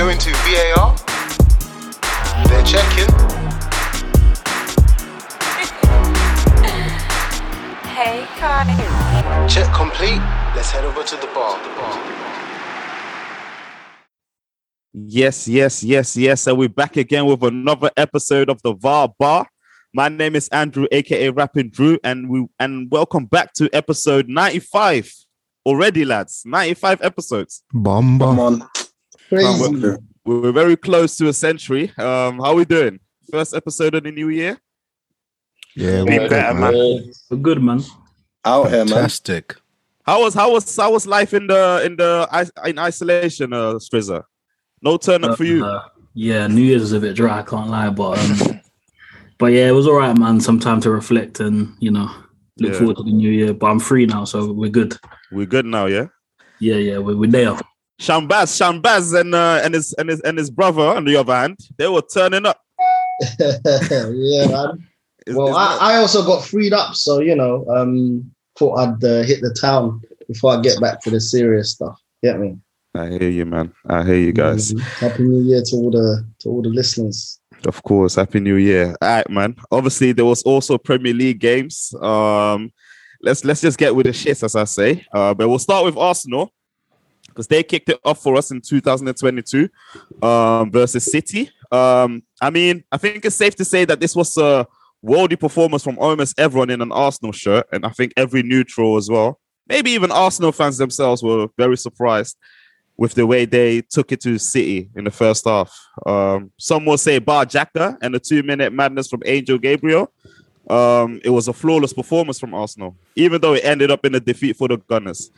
going to VAR. They're checking. Hey, Kai. Check complete. Let's head over to the bar. The bar. Yes, yes, yes, yes. So we're back again with another episode of the VAR Bar. My name is Andrew, aka Rapping Drew, and we and welcome back to episode 95 already, lads. 95 episodes. Bomba. Come on. We're, we're very close to a century. Um, how we doing? First episode of the new year. Yeah, Be we- better, man. We're good, man. Out here, man. fantastic. How was how was how was life in the in the in isolation, uh, Strizza? No turn up for you. Uh, yeah, New Year's was a bit dry, I can't lie, but um, but yeah, it was all right, man. Some time to reflect and you know look Yeah. forward to the new year. But I'm free now, so we're good. We're good now, yeah. Yeah, yeah, we're, we're there. Shambaz, Shambaz, and uh, and his and his and his brother on the other hand, they were turning up. yeah, man. It's- Well, it's I, I also got freed up, so you know, um, thought I'd uh, hit the town before I get back to the serious stuff. Get me, I hear you, man. I hear you guys. Mhm. Happy New Year to all the to all the listeners. Of course, happy new year. All right, man. Obviously, there was also Premier League games. Um, let's let's just get with the shits, as I say. Uh, but we'll start with Arsenal because they kicked it off for us in 2022 um, versus City. Um, I mean, I think it's safe to say that this was a worldy performance from almost everyone in an Arsenal shirt, and I think every neutral as well. Maybe even Arsenal fans themselves were very surprised with the way they took it to City in the first half. Um, some will say Bar Xhaka and the two minute madness from Angel Gabriel. Um, it was a flawless performance from Arsenal, even though it ended up in a defeat for the Gunners.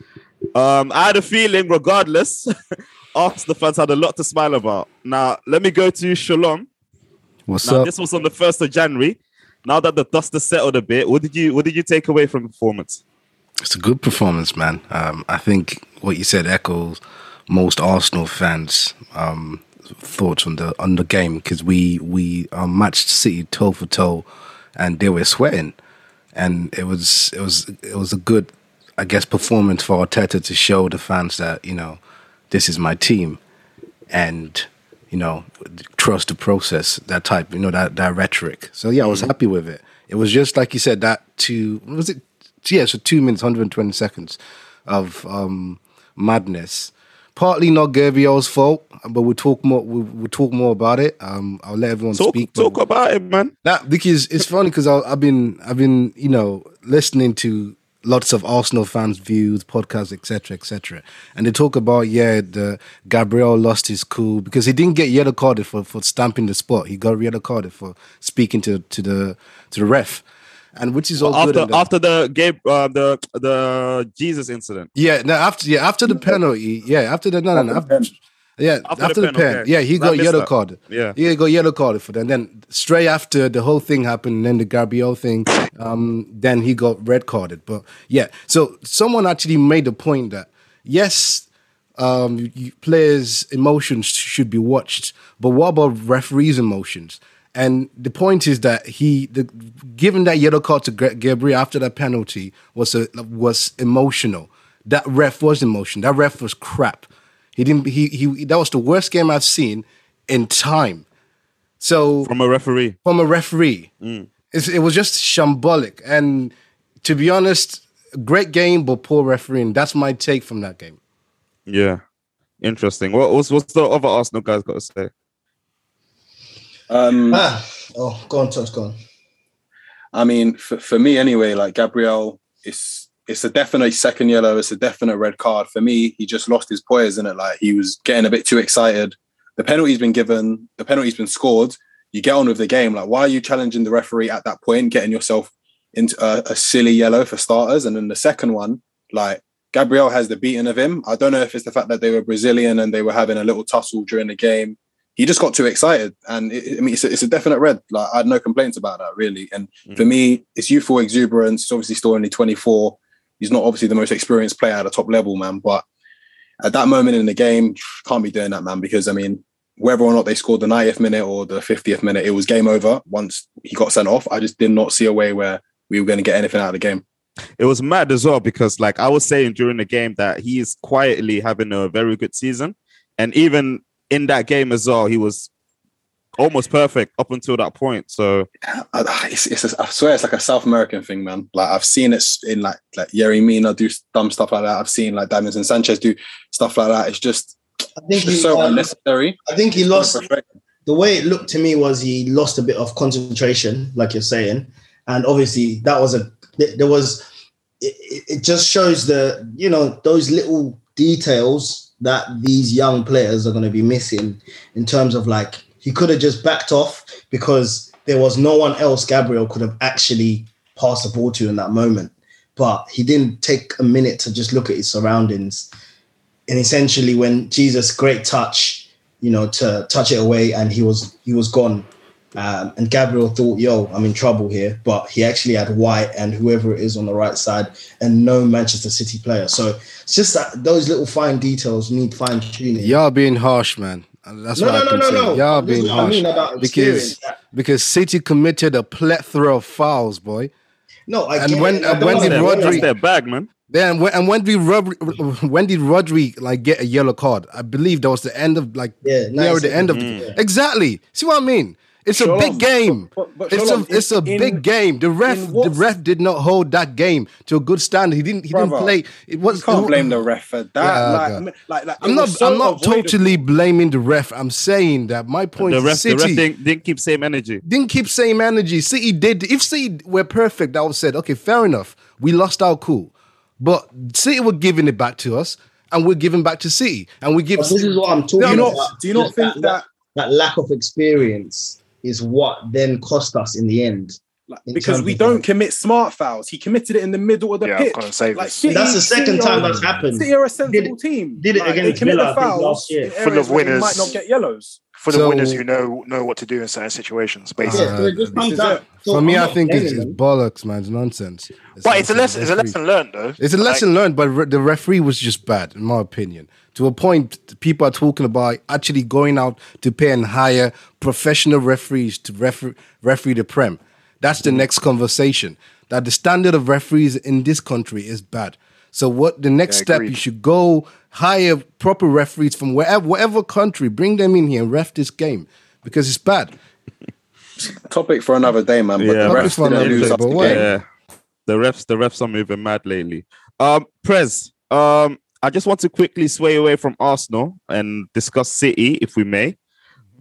Um, I had a feeling, regardless, Arsenal fans had a lot to smile about. Now, let me go to Shalom. What's Now, up? this was on the first of January. Now that the dust has settled a bit, what did you what did you take away from the performance? It's a good performance, man. Um, I think what you said echoes most Arsenal fans' um, thoughts on the on the game because we we um, matched City toe for toe, and they were sweating, and it was it was it was a good, I guess, performance for Arteta to show the fans that you know this is my team, and you know trust the process. That type, you know, that that rhetoric. So yeah, I was happy with it. It was just like you said that two was it yeah, so two minutes, 120 seconds of um, madness. Partly not Gabriel's fault, but we'll talk more. We'll, we'll talk more about it. Um, I'll let everyone Talk, speak. talk about it, man. that because it's funny because I've been I've been you know listening to lots of Arsenal fans' views, podcasts, etc., etc., and they talk about yeah, the Gabriel lost his cool because he didn't get yellow carded for for stamping the spot. He got yellow carded for speaking to to the to the ref, and which is all good. After and after the game, uh, the the Jesus incident. Yeah, no, after yeah, after the penalty, yeah, after the no, no, no, after, yeah, After after, the the, pen, okay. yeah, he got yellow that. carded. Yeah. he got yellow carded for that. And then straight after the whole thing happened, and then the Gabriel thing, um, then he got red carded. But yeah, so someone actually made the point that yes, um, you- players' emotions should be watched, but what about referees' emotions? And the point is that he, the, given that yellow card to Gabriel after that penalty was a, was emotional. That ref was emotional. That ref was crap. He didn't. He he. That was the worst game I've seen in time. So From a referee. from a referee. It's, it was just shambolic. And to be honest, great game, but poor refereeing. That's my take from that game. Yeah. Interesting. What what's what's the other Arsenal guys got to say? Um, Ah, oh, go on, Tosh, go on. I mean, for, for me anyway, like Gabriel, it's it's a definite second yellow. It's a definite red card. For me, he just lost his poise in it. Like he was getting a bit too excited. The penalty's been given. The penalty's been scored. You get on with the game. Like, why are you challenging the referee at that point, getting yourself into a, a silly yellow for starters? And then the second one, like Gabriel has the beating of him. I don't know if it's the fact that they were Brazilian and they were having a little tussle during the game. He just got too excited, and it, I mean, it's a, it's a definite red. Like I had no complaints about that, really. And mm. for me, it's youthful exuberance. He's obviously still only 24. He's not obviously the most experienced player at a top level, man. But at that moment in the game, can't be doing that, man. Because I mean, whether or not they scored the 90th minute or the 50th minute, it was game over once he got sent off. I just did not see a way where we were going to get anything out of the game. It was mad as well because, like I was saying during the game, that he is quietly having a very good season, and even in that game as well, he was almost perfect up until that point. So I, it's, it's a, I swear it's like a South American thing, man. Like I've seen it in like like Yerry Mina do dumb stuff like that. I've seen like Davinson Sanchez do stuff like that. It's just I think he, so um, unnecessary. I think he lost. The way it looked to me was he lost a bit of concentration, like you're saying, and obviously that was a there was it, it it just shows the you know those little details that these young players are going to be missing in terms of like he could have just backed off because there was no one else Gabriel could have actually passed the ball to in that moment, but he didn't take a minute to just look at his surroundings and essentially when Jesus great touch, you know, to touch it away and he was he was gone. Um, and Gabriel thought, yo, I'm in trouble here. But he actually had White and whoever it is on the right side and no Manchester City player. So it's just that those little fine details need fine tuning. Y'all being harsh, man. And That's no, what no, I no, can no, say. no. Y'all This being what I harsh mean about because because City committed a plethora of fouls, boy. No, I and when- it. I and don't when did to- that's Rodri- their bag, man. Then when, and when did Rodri, when did Rodri like get a yellow card? I believe that was the end of like Yeah, near the end of Mm. exactly. See what I mean? It's a big game. But- but it's Shalom, a it's a in- big game. The ref the ref did not hold that game to a good standard. He didn't he didn't play. It was You can't blame the ref for that. Yeah, like, God. like, like, I'm not. so I'm not avoidable. totally blaming the ref. I'm saying that my point The is ref, the ref didn't, didn't keep same energy. didn't keep same energy. City did. If City were perfect, I would have said, okay, fair enough. We lost our cool, but City were giving it back to us, and we're giving back to City, and we give. But this is what I'm talking Do you not? about. Do you not Just think that? that lack of experience is what then cost us in the end? like, in because we don't like- commit smart fouls. He committed it in the middle of the Yeah, pitch. say like. City- That's the second City time are- that's happened. City are a sensible it- team. did it Like, against they commit Villa, the fouls last year. in Full of areas where winners. might not get yellows. for the So- winners who know know what to do in certain situations, basically. Yeah, so it just this comes is down. so For me, I'm I not think it's, it's bollocks, man. It's nonsense. but it's a lesson. It's a lesson learned, though. It's a Like, lesson learned, but re- the referee was just bad, in my opinion. To a point, people are talking about actually going out to pay and hire professional referees to refer- referee the Prem. That's the next conversation. That the standard of referees in this country is bad. So what the next Yeah, step? You should go hire proper referees from wherever, whatever country. Bring them in here and ref this game because it's bad. Topic for another day, man. But Yeah, the refs for didn't another lose day, the game. Yeah, the refs, the refs are moving mad lately. Um, Prez, um, I just want to quickly sway away from Arsenal and discuss City, if we may.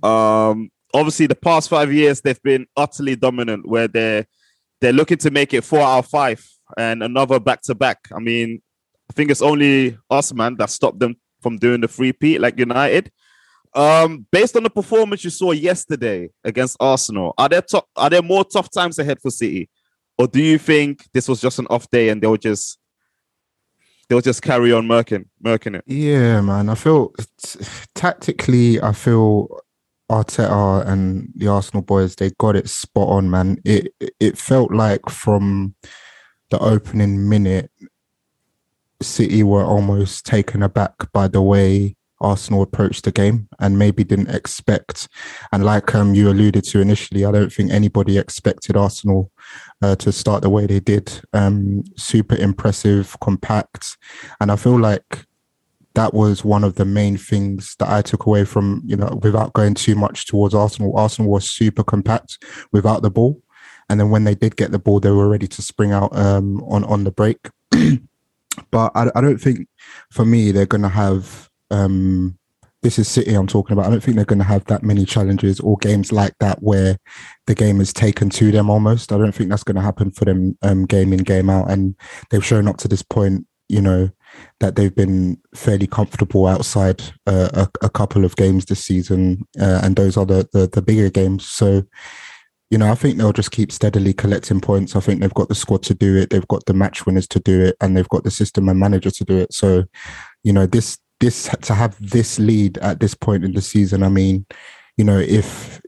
Um, obviously, the past five years they've been utterly dominant, where they're they're looking to make it four out of five and another back to back. I mean, I think it's only us, man, that stopped them from doing the free peat like United. Um, based on the performance you saw yesterday against Arsenal, are there to- are there more tough times ahead for City, or do you think this was just an off day and they were just they'll just carry on murking murking it? Yeah, man. I feel tactically, I feel Arteta and the Arsenal boys they got it spot on, man. It it felt like from the opening minute, City were almost taken aback by the way Arsenal approached the game and maybe didn't expect. And like um, you alluded to initially, I don't think anybody expected Arsenal uh, to start the way they did. Um, super impressive, compact, and I feel like that was one of the main things that I took away from, you know, without going too much towards Arsenal. Arsenal was super compact without the ball. And then when they did get the ball, they were ready to spring out um, on, on the break. but I, I don't think, for me, they're going to have, um, this is City I'm talking about. I don't think they're going to have that many challenges or games like that where the game is taken to them almost. I don't think that's going to happen for them um, game in, game out. And they've shown up to this point, you know, that they've been fairly comfortable outside uh, a, a couple of games this season, uh, and those are the, the the bigger games. So, you know, I think they'll just keep steadily collecting points. I think they've got the squad to do it, they've got the match winners to do it, and they've got the system and manager to do it. So, you know, this this to have this lead at this point in the season. I mean, you know, if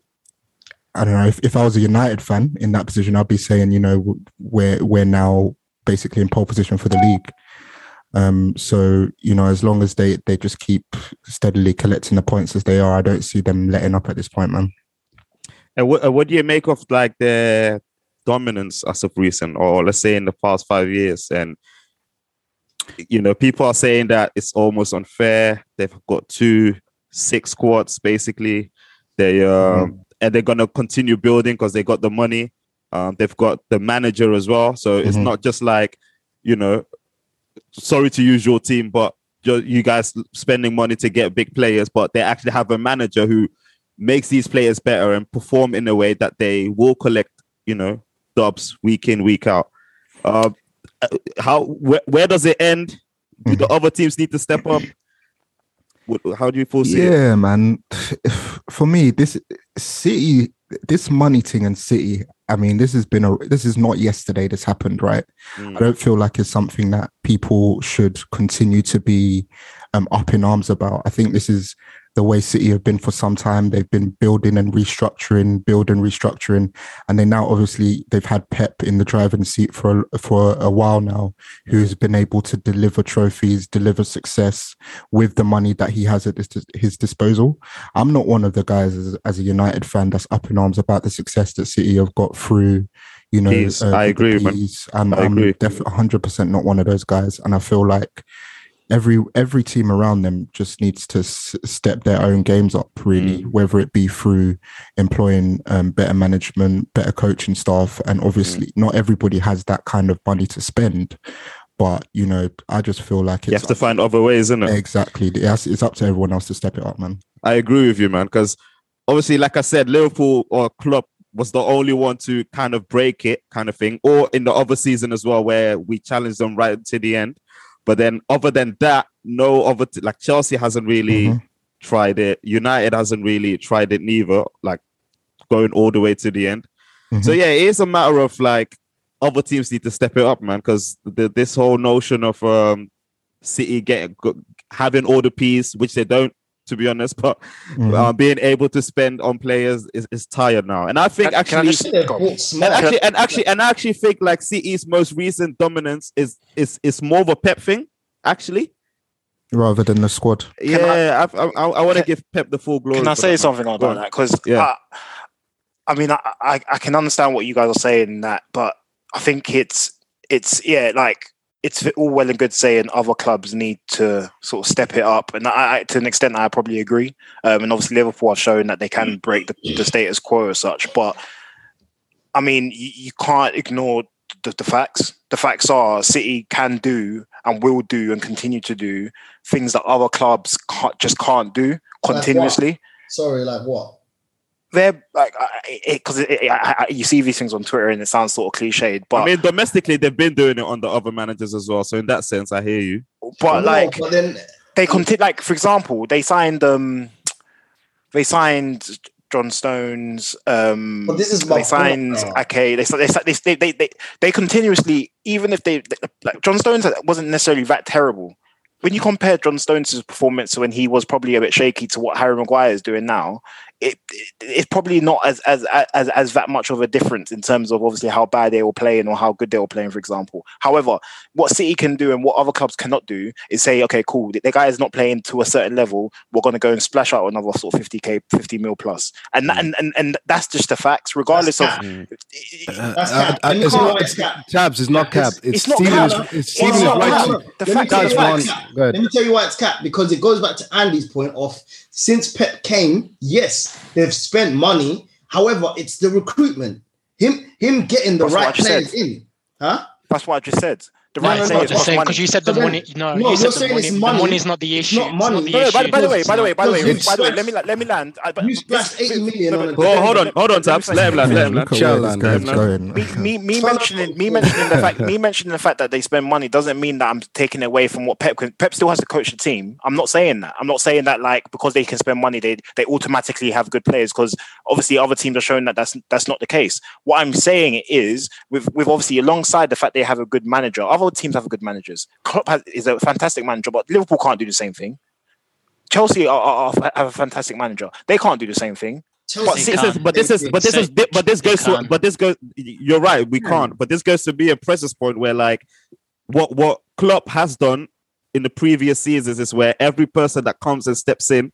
I don't know if, if I was a United fan in that position, I'd be saying, you know, we're we're now basically in pole position for the league. Um, so you know, as long as they they just keep steadily collecting the points as they are, I don't see them letting up at this point, man. And what, what do you make of like their dominance as of recent, or let's say in the past five years? And you know, people are saying that it's almost unfair. They've got two six squads basically. They um and they're gonna continue building because they got the money. Um, they've got the manager as well, so it's Mhm. not just like you know. Sorry to use your team, but you guys spending money to get big players, but they actually have a manager who makes these players better and perform in a way that they will collect, you know, dubs week in week out. Uh, how where, where does it end? Do the other teams need to step up? How do you foresee it? Yeah, man. For me, this City, this money thing and City. I mean, this has been a. This is not yesterday. This happened, right? Mm. I don't feel like it's something that people should continue to be um, up in arms about. I think this is the way City have been for some time. They've been building and restructuring, building, restructuring, and they now obviously they've had Pep in the driving seat for a, for a while now, who's been able to deliver trophies, deliver success with the money that he has at his, his disposal. I'm not one of the guys as, as a United fan that's up in arms about the success that City have got through. You know, uh, I agree, man. peas. I'm, I agree. definitely 100 percent not one of those guys, and I feel like every every team around them just needs to s- step their own games up really Mm. whether it be through employing um, better management better coaching staff and obviously Mm. not everybody has that kind of money to spend but you know i just feel like it's You have to find other ways, isn't it? exactly it's, it's up to everyone else to step it up man I agree with you, man. Because obviously, like I said, Liverpool or club was the only one to kind of break it, kind of thing. Or in the other season as well, where we challenged them right to the end. But then, other than that, no other t- like Chelsea hasn't really Mhm. tried it. United hasn't really tried it neither. Like going all the way to the end. So Mhm. yeah, it is a matter of like other teams need to step it up, man. Because this whole notion of um City getting having all the P's, which they don't, to be honest, but Mhm. uh, being able to spend on players is, is tired now. And I think Can- can I actually, just- They've Go on. bought and actually, and actually, and I actually think like CE's most recent dominance is is is more of a Pep thing. Actually, rather than the squad yeah, I I, I, I want to Can- give Pep the full glory. Can I say that, something about on. that? Because Yeah. I mean, I, I I can understand what you guys are saying that, but I think it's it's yeah, like it's all well and good saying other clubs need to sort of step it up, and I, I to an extent I probably agree. Um, and obviously Liverpool have shown that they can break the, the status quo as such, but I mean, you, you can't ignore the, the facts. The facts are City can do and will do and continue to do things that other clubs can't, just can't do what? continuously Sorry, like what? They're like because it, it, it, I, I, you see these things on Twitter and it sounds sort of cliched, but I mean, domestically, they've been doing it on the other managers as well. So in that sense, I hear you. but No, like but then they continue. Like for example, they signed um, they signed John Stones. Um, But this is my they signed point, okay. They they they they they, they continuously even if they like John Stones wasn't necessarily that terrible. When you compare John Stones' performance when he was probably a bit shaky to what Harry Maguire is doing now, it, it it's probably not as, as as as that much of a difference in terms of obviously how bad they were playing or how good they were playing, for example. However, what City can do and what other clubs cannot do is say, okay, cool, the, the guy is not playing to a certain level. We're going to go and splash out another sort of fifty k, fifty mil plus, and that, and, and and that's just the facts, regardless of. That's Uh, That's uh, cap. uh, Let me it's not why it's it's cap. tabs it's not cap It's- it's, it's not cap. is, it's not right cap. to- The Let me fact tell is you why it's cap. Let me tell you why it's cap because it goes back to Andy's point of since Pep came, yes, they've spent money. However, it's the recruitment. Him him getting the That's right players said. in. Huh? That's what I just said. The No, right no, no, players but the same because you said the money. No, no, you you're said the saying money. it's The money. money is not the issue. not money. the No, no, by, by the way, by the way, by the way, by the way, let me let me land. I, but- You splashed 80 million on a Hold, hold on, hold on, Let me Tabs. finish. Let him land. Let him land. at where this Shall guy's land. me, me, me mentioning me mentioning the fact me mentioning the fact that they spend money doesn't mean that I'm taking away from what Pep. Pep still has to coach the team. I'm not saying that. I'm not saying that like because they can spend money, they they automatically have good players. Because obviously other teams are showing that that's that's not the case. What I'm saying is with with obviously alongside the fact they have a good manager, other teams have good managers. Klopp has, is a fantastic manager, but Liverpool can't do the same thing. Chelsea are, are, are, have a fantastic manager. They can't do the same thing. Chelsea But this can't. is, but this is, but this is, but this goes to, but this goes. You're right, we can't. But this goes to be a presence point where, like, what what Klopp has done in the previous seasons is where every person that comes and steps in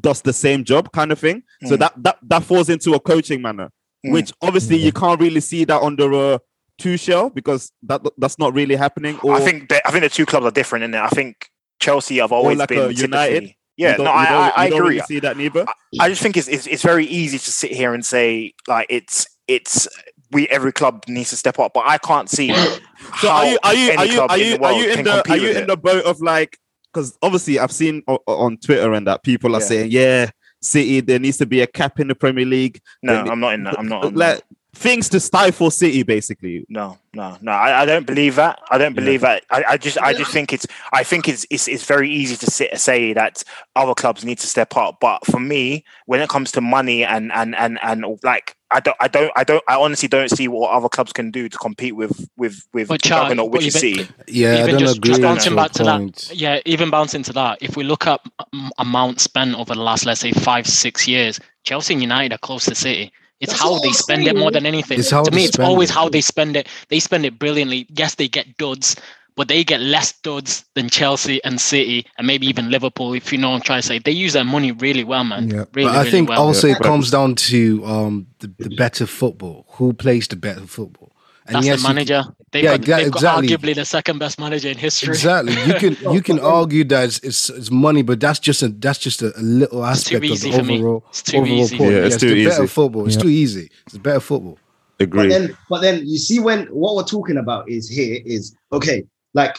does the same job, kind of thing. So Mm. that that that falls into a coaching manner, Mm. which obviously you can't really see that under a Tuchel because that that's not really happening. Or I think I think the two clubs are different in it. I think Chelsea have always like been United? Yeah, no, I, don't- I, I agree. really see that neither. I just think it's, it's it's very easy to sit here and say like it's it's we every club needs to step up, but I can't see. So are you are you are you are you are you in the are you in it. the boat of like because obviously I've seen o- on Twitter and that people are Yeah. saying yeah City there needs to be a cap in the Premier League. No, Then- I'm not in that. I'm not. I'm not. Like things to stifle City basically. No, no, no. I, I don't believe that. I don't believe that. I, I just, I just think it's. I think it's, it's, it's very easy to sit say that other clubs need to step up. But for me, when it comes to money and and and and like, I don't, I don't, I don't, I honestly don't see what other clubs can do to compete with with with But the Charlie, juggernaut, which is even- City. Yeah, I even don't just, agree just bouncing your back to point. that, yeah, even bouncing to that, if we look up um, amount spent over the last, let's say, five, six years, Chelsea and United are close to City. It's That's how they I'm spend it more than anything. It's how to me, it's always it. how they spend it. They spend it brilliantly. Yes, they get duds, but they get less duds than Chelsea and City, and maybe even Liverpool. If you know what I'm trying to say, they use their money really well, man. Yeah. Really, but I really think well. also it comes down to um the, the better football. Who plays the better football? And That's yes, the you can- manager. They've, Yeah, got, yeah, they've got exactly. arguably the second best manager in history. Exactly. You can you can argue that it's, it's, it's money, but that's just a that's just a, a little It's too aspect of easy the for me. overall It's too overall easy. point. Yeah, it's Yes, too the better easy. football. It's Yeah. too easy. It's better football. But Agree. then, but then you see when what we're talking about is here is okay. Like,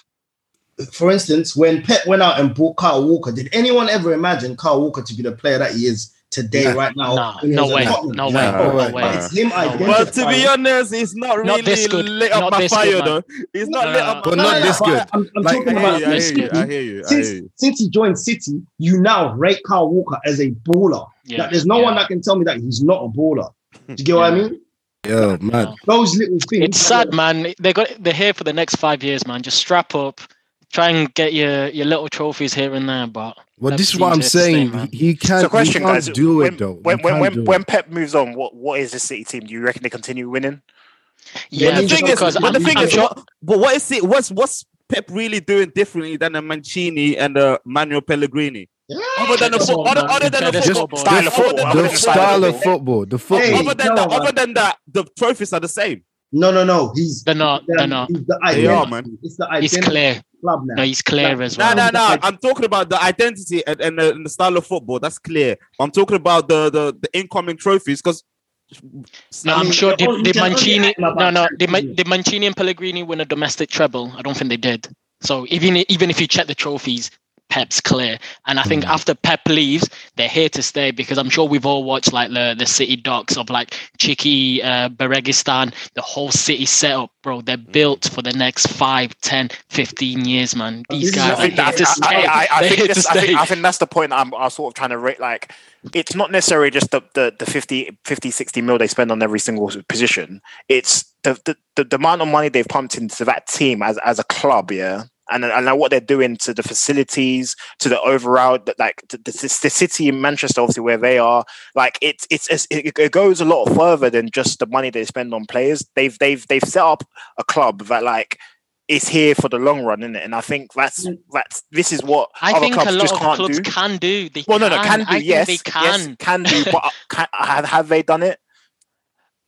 for instance, when Pep went out and bought Kyle Walker, did anyone ever imagine Kyle Walker to be the player that he is today, Nah. right now? Nah, when he no was way, no way, Nah, no right. way. It's him No way. But to be honest, it's not really Not this good. lit up Not my fire good, though. It's not No, lit up my But not fire. this but good. I'm, I'm Like, talking I about hear you, I hear you. I hear you, I since hear you. since he joined City, you now rate Kyle Walker as a baller. Yeah, Like, there's no yeah. one that can tell me that he's not a baller. Do you get what I mean? Yeah, man. Those little things. It's sad, man. They got they're here for the next five years, man. Just strap up, try and get your your little trophies here and there. But Well, this is what I'm teams here to stay, saying. man. he can't. So, question, he can't guys: do when, it though. When He when can't when, do when. Pep moves on, what what is the City team? Do you reckon they continue winning? yeah, but the thing is, because but the thing I'm is, sure. what, but what is it? What's what's Pep really doing differently than a Mancini and a Manuel Pellegrini? Other than the Just- other, other than the football, style of football. the style of football. football, the football. Hey, other than that, other than that, the trophies are the same. No, no, no. He's They're not. the- They're not. He's the They identity. are, man. It's the He's identity clear. Club now. No, he's clear Like, as well. no, no. Like- I'm talking about the identity and, and, the, and the style of football. That's clear. I'm talking about the the, the incoming trophies because. No, I I'm sure the, did, can did only Mancini. No, no. the, Did, Ma- League. did Mancini and Pellegrini win a domestic treble? I don't think they did. So even even if you check the trophies, Pep's clear. And I think Mm. after Pep leaves, they're here to stay because I'm sure we've all watched like the the city docs of like Txiki, uh, Begiristain, the whole city setup, bro. They're Mm. built for the next 5, 10, 15 years, man. These guys are here to I, stay. I, I, I They're think here to this, I, think, stay. I think that's the point I'm, I'm sort of trying to rate. Like, it's not necessarily just the, the, the 50, 50, 60 mil they spend on every single position. It's the, the, the, the amount of money they've pumped into that team as, as a club, yeah. And, and what they're doing to the facilities, to the overall, like the, the, the city in Manchester, obviously where they are, like it's, it's it's it, it goes a lot further than just the money they spend on players. They've they've they've set up a club that like is here for the long run, isn't it? And I think that's that's this is what I other think clubs a lot just of can't clubs do. can do. They well, no, no, can can. do. I yes, they can. yes, can do. But uh, can, have, have they done it?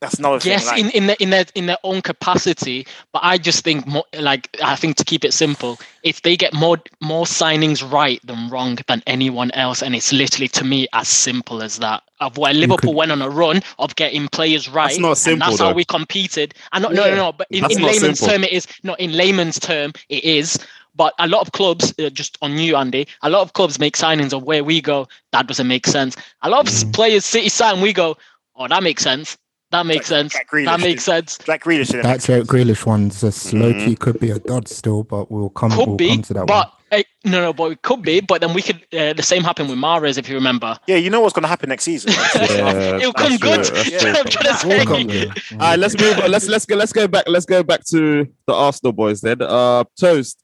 That's another yes thing. Like, in, in their in their in their own capacity but i just think more like i think to keep it simple if they get more more signings right than wrong than anyone else and it's literally to me as simple as that of where liverpool could- went on a run of getting players right not and simple, that's how we competed and not, no no no but in, in layman's simple. term it is not in layman's term it is but a lot of clubs, uh, just on you, Andy, a lot of clubs make signings of where we go, that doesn't make sense. A lot of Mm. players, City sign, we go, oh, that makes sense. That makes Like- sense. like Grealish that makes sense. like Grealish didn't That make Jack sense. Grealish one's just low Mhm. key could be a dud still, but we'll come. Could we'll be, come to that but one. uh, no, no, but it could be. But then we could. Uh, the same happened with Mahrez, if you remember. Yeah, you know what's going to happen next season. Yeah, It'll come good. true, that's I'm trying to say? come good. All right, let's move on. Let's let's go. Let's go back. Let's go back to the Arsenal boys then. Uh, toast.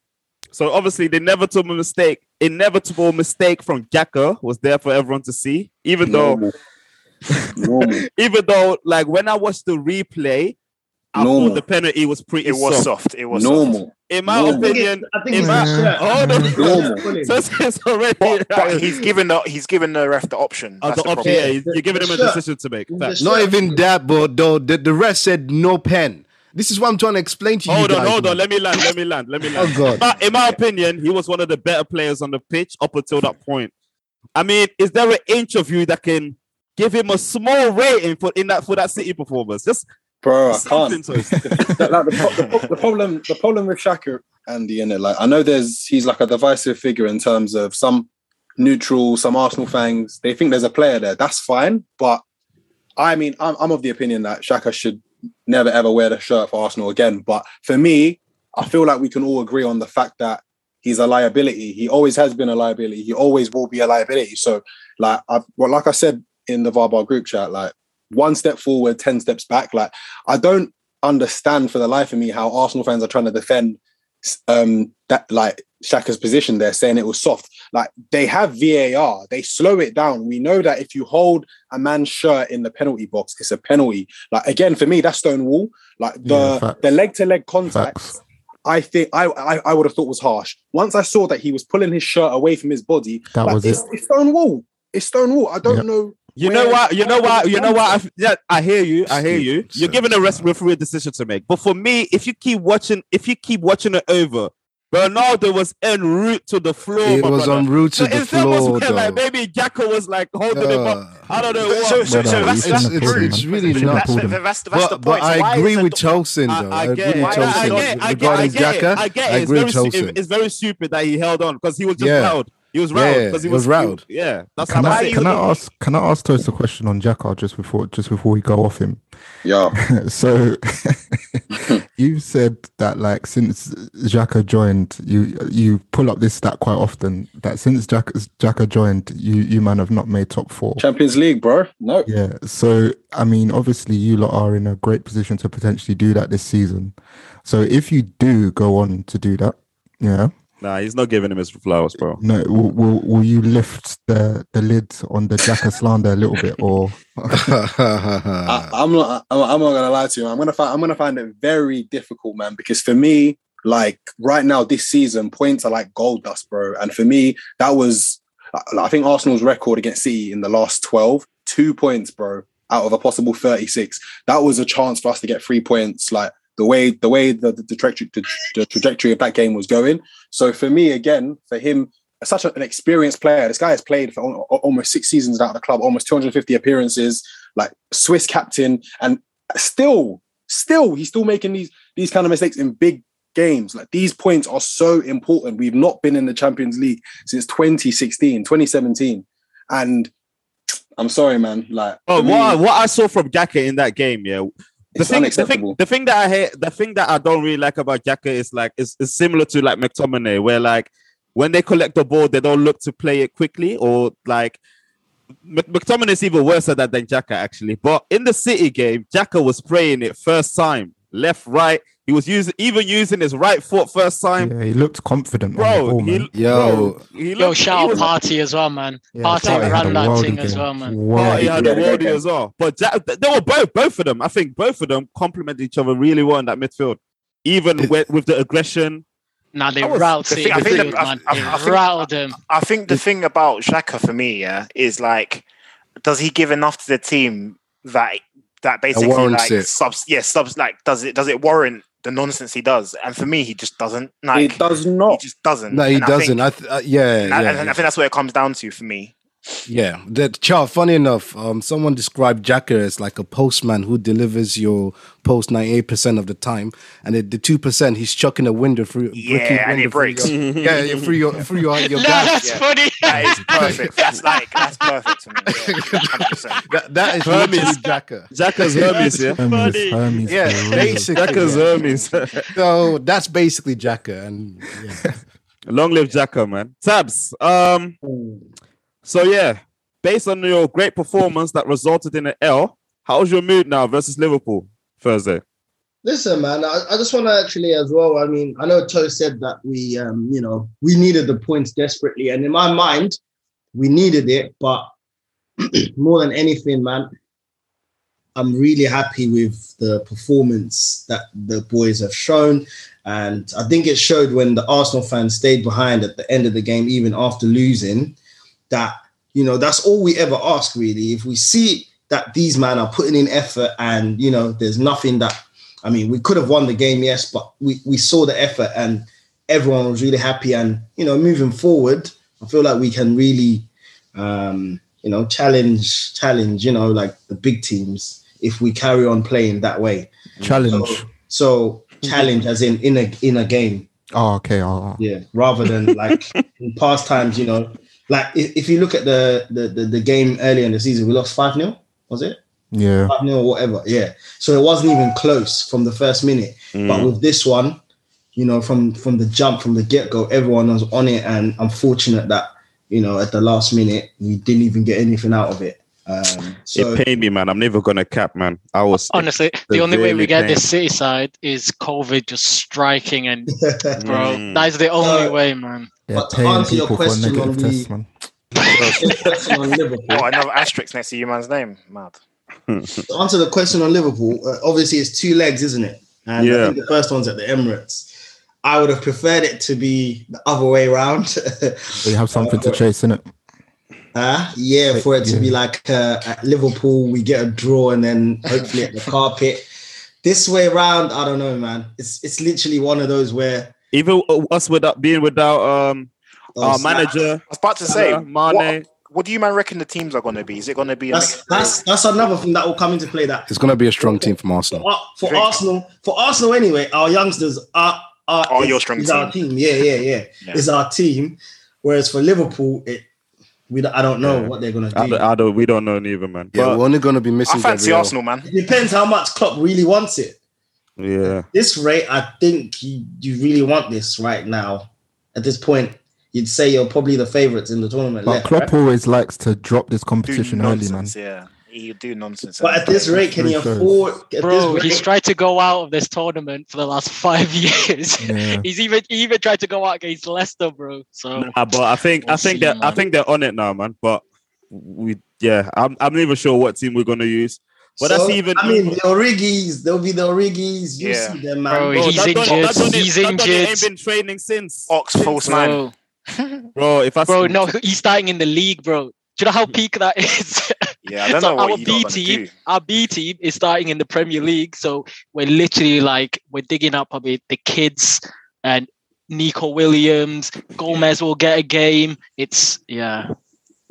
So obviously, the inevitable mistake, inevitable mistake from Xhaka was there for everyone to see. Even though, Normal. Normal. even though, like when I watched the replay, I Normal. thought the penalty was pretty It was soft. soft. It was soft. Normal. In my Normal. opinion, I think in it's my, his shirt. hold on. Normal. So it's, it's already But, but he's given the he's given the ref the option. Oh, That's the the option, problem. yeah, you're giving him a decision to make. Fact. Not even that, but though the, the rest said no pen. This is what I'm trying to explain to you. Hold on, guys, hold on. Let me land. Let me land. Let me land. Oh god. But in my opinion, he was one of the better players on the pitch up until that point. I mean, is there an inch of you that can give him a small rating for in that for that City performance? Just bro. I can't. to. That- like, the, the, the problem, the problem with Xhaka, Andy, in it, like I know there's he's like a divisive figure in terms of some neutral, some Arsenal fans. They think there's a player there. That's fine, but I mean, I'm, I'm of the opinion that Xhaka should never ever wear the shirt for Arsenal again. But for me, I feel like we can all agree on the fact that he's a liability. He always has been a liability. He always will be a liability. So, like, I, well, like I said in the Varbar group chat, like one step forward, ten steps back. Like, I don't understand for the life of me how Arsenal fans are trying to defend um that like Xhaka's position there, saying it was soft. Like they have VAR, they slow it down. We know that if you hold a man's shirt in the penalty box, it's a penalty. Like again, for me, that's Stonewall. Like the Yeah, the leg to leg contact. Facts. I think I, I I would have thought was harsh. Once I saw that he was pulling his shirt away from his body, That like, was it's, it. it's Stonewall. It's Stonewall. I don't Yeah. know. You know what? You know what? You know what? I, yeah, I hear you. I hear you. You're giving a rest referee a decision to make. But for me, if you keep watching, if you keep watching it over, Bernardo was en route to the floor. It was brother. en route to So the it's almost floor, where, like maybe Xhaka was like holding him up. I don't know what. so, so, Brother, so you that's, that's shouldn't the have pulled him. It's really shouldn't not. have That's, that's, that's the But, point. but So I agree with the- Chelsea, though. I, I, I agree with I, Chelsea I. I get, regarding I it. I get it. It's agree very, with stu- Chelsea. it's very stupid that he held on because he was just Yeah. loud. He was Yeah, loud because he he was was loud. Yeah, that's Can how I, I can I ask can I ask Toast a question on Xhaka just before just before we go off him? Yeah. so you've said that like since Xhaka joined, you you pull up this stat quite often that since Jack Xhaka joined, you you man have not made top four. Champions League, bro. No. Yeah. So I mean, obviously you lot are in a great position to potentially do that this season. So if you do go on to do that, yeah, Nah, he's not giving him his flowers, bro. no, will will, will you lift the the lid on the Xhaka slander a little bit, or I, I'm not. I'm, I'm not gonna lie to you. I'm gonna find. I'm gonna find it very difficult, man. Because for me, like right now, this season, points are like gold dust, bro. And for me, that was. I- I think Arsenal's record against City in the last 12, two points, bro, out of a possible 36. That was a chance for us to get three points. Like the way the way the, the, the, trajectory, the, the trajectory of that game was going. So for me, again, for him, such an experienced player. This guy has played for al- al- almost six seasons out of the club, almost 250 appearances, like Swiss captain, and still, still, he's still making these these kind of mistakes in big games. Like these points are so important. We've not been in the Champions League since 2016, 2017, and I'm sorry, man. Like, Oh, me, what, I- what I saw from Xhaka in that game, yeah. The thing, the thing, the thing that I hate, the thing that I don't really like about Xhaka is like is, is similar to like McTominay, where like when they collect the ball, they don't look to play it quickly, or like McTominay is even worse at that than Xhaka actually. But in the City game, Xhaka was spraying it first time, left, right. He was using even using his right foot first time, yeah, he looked confident. on the bro. ball, he. Yo. bro, he Yo, shout out was- Partey as well, man. Yeah, party Partey had ran that worldie thing as well, man. Oh, he had Yeah, a yeah, worldie as well. But Jack, they were both, both of them. I think both of them complemented each other really well in that midfield. Even with, with the aggression. Nah, they I was- rattled the thing- I think midfield, that- I- I- I think- rattled them. I think the thing about Xhaka for me, yeah, is like, does he give enough to the team that that basically warrants like it. subs? Yeah, subs like does it does it warrant the nonsense he does? And for me, he just doesn't. No, he Like, does he not. just doesn't. no, he And doesn't. think- I th- uh, yeah, and I, yeah, I think that's what it comes down to for me. Yeah, that Charles. Funny enough, um, someone described Xhaka as like a postman who delivers your post ninety eight percent of the time, and the two percent he's chucking a window through. Yeah, bricky and window it breaks. Your, yeah, yeah, through your through your your No, gas. that's yeah. funny. That is perfect. That's like that's perfect to me. Yeah, 100%. That, that is Hermes. Xhaka. Xhaka's Hermes, yeah. Hermes, Hermes, Yeah, for basically. Xhaka's yeah. Hermes. So that's basically Xhaka, and yeah. Long live Xhaka, man. Tabs. Um. So yeah, based on your great performance that resulted in an L, how's your mood now versus Liverpool Thursday? Listen, man, I, I just want to actually as well. I mean, I know Toe said that we, um, you know, we needed the points desperately, and in my mind, we needed it. But more than anything, man, I'm really happy with the performance that the boys have shown, and I think it showed when the Arsenal fans stayed behind at the end of the game, even after losing. That you know, that's all we ever ask, really. If we see that these men are putting in effort, and you know, there's nothing that I mean, we could have won the game, yes, but we, we saw the effort and everyone was really happy. And, you know, moving forward, I feel like we can really um, you know, challenge, challenge, you know, like the big teams if we carry on playing that way. Challenge. So, so challenge as in in a in a game, Oh, okay. Oh, oh. yeah, rather than like in past times, you know, like if, if you look at the, the the the game earlier in the season, we lost five 0 was it? Yeah. five 0 or whatever. Yeah. So it wasn't even close from the first minute. But with this one, you know, from from the jump, from the get go, everyone was on it, and I'm fortunate that you know at the last minute we didn't even get anything out of it. Um, so it pained me, man. I'm never gonna cap, man. I was Honestly, the only way we get pained. this city side is COVID just striking, and bro, Mm. that is the only Uh, way, man. Yeah, But to paying answer your people for question negative on the- test, man. on Liverpool. Oh, another asterisk next to you man's name. Mad. To answer the question on Liverpool, uh, obviously it's two legs, isn't it? And I Yeah. think the first one's at the Emirates. I would have preferred it to be the other way around. So you have something to Uh, chase in it. Uh, yeah, for it to be like uh, at Liverpool, we get a draw and then hopefully at the carpet. This way around, I don't know, man. It's it's literally one of those where even us without being without um oh, our snap. manager. I was about to say, Mane. what, what do you man reckon the teams are going to be? Is it going to be That's mix? that's that's another thing that will come into play. That It's going to be a strong team from Arsenal. for, for Arsenal, for Arsenal anyway, our youngsters are are Are is- your strong is our team. team. Yeah, yeah, yeah, Yeah. Is our team. Whereas for Liverpool, it we don't- I don't know Yeah. what they're gonna I do. don't, I don't, we don't know neither, man. Yeah, But, we're only going to be missing I fancy Gabriel. Arsenal, man. It depends how much Klopp really wants it. Yeah, This rate, I think you, you really want this right now. At this point, you'd say you're probably the favourites in the tournament. But left, Klopp right? always likes to drop this Do competition early, man. nonsense, yeah. You do nonsense. But at this rate, can he afford? At Bro, this he's tried to go out of this tournament for the last five years. Yeah. he's even he even tried to go out against Leicester, bro. So Nah, but I think I We'll think see, that I think they're on it now, man. But we, yeah, I'm I'm not even sure what team we're gonna use. But that's even. I mean, the Origis, they'll be the Origis. You Yeah. see them, man. Bro, Bro, he's that done- injured, that done it- he's that done it injured. Ain't been training since. Ox false nine. bro, bro. If I bro, no, he's starting in the league, bro. Do you know how peak that is? Yeah, I don't So know what our you B lot are gonna team, do. our B team is starting in the Premier League. So we're literally like we're digging up a bit the kids and Neco Williams, Gomez will get a game. It's yeah.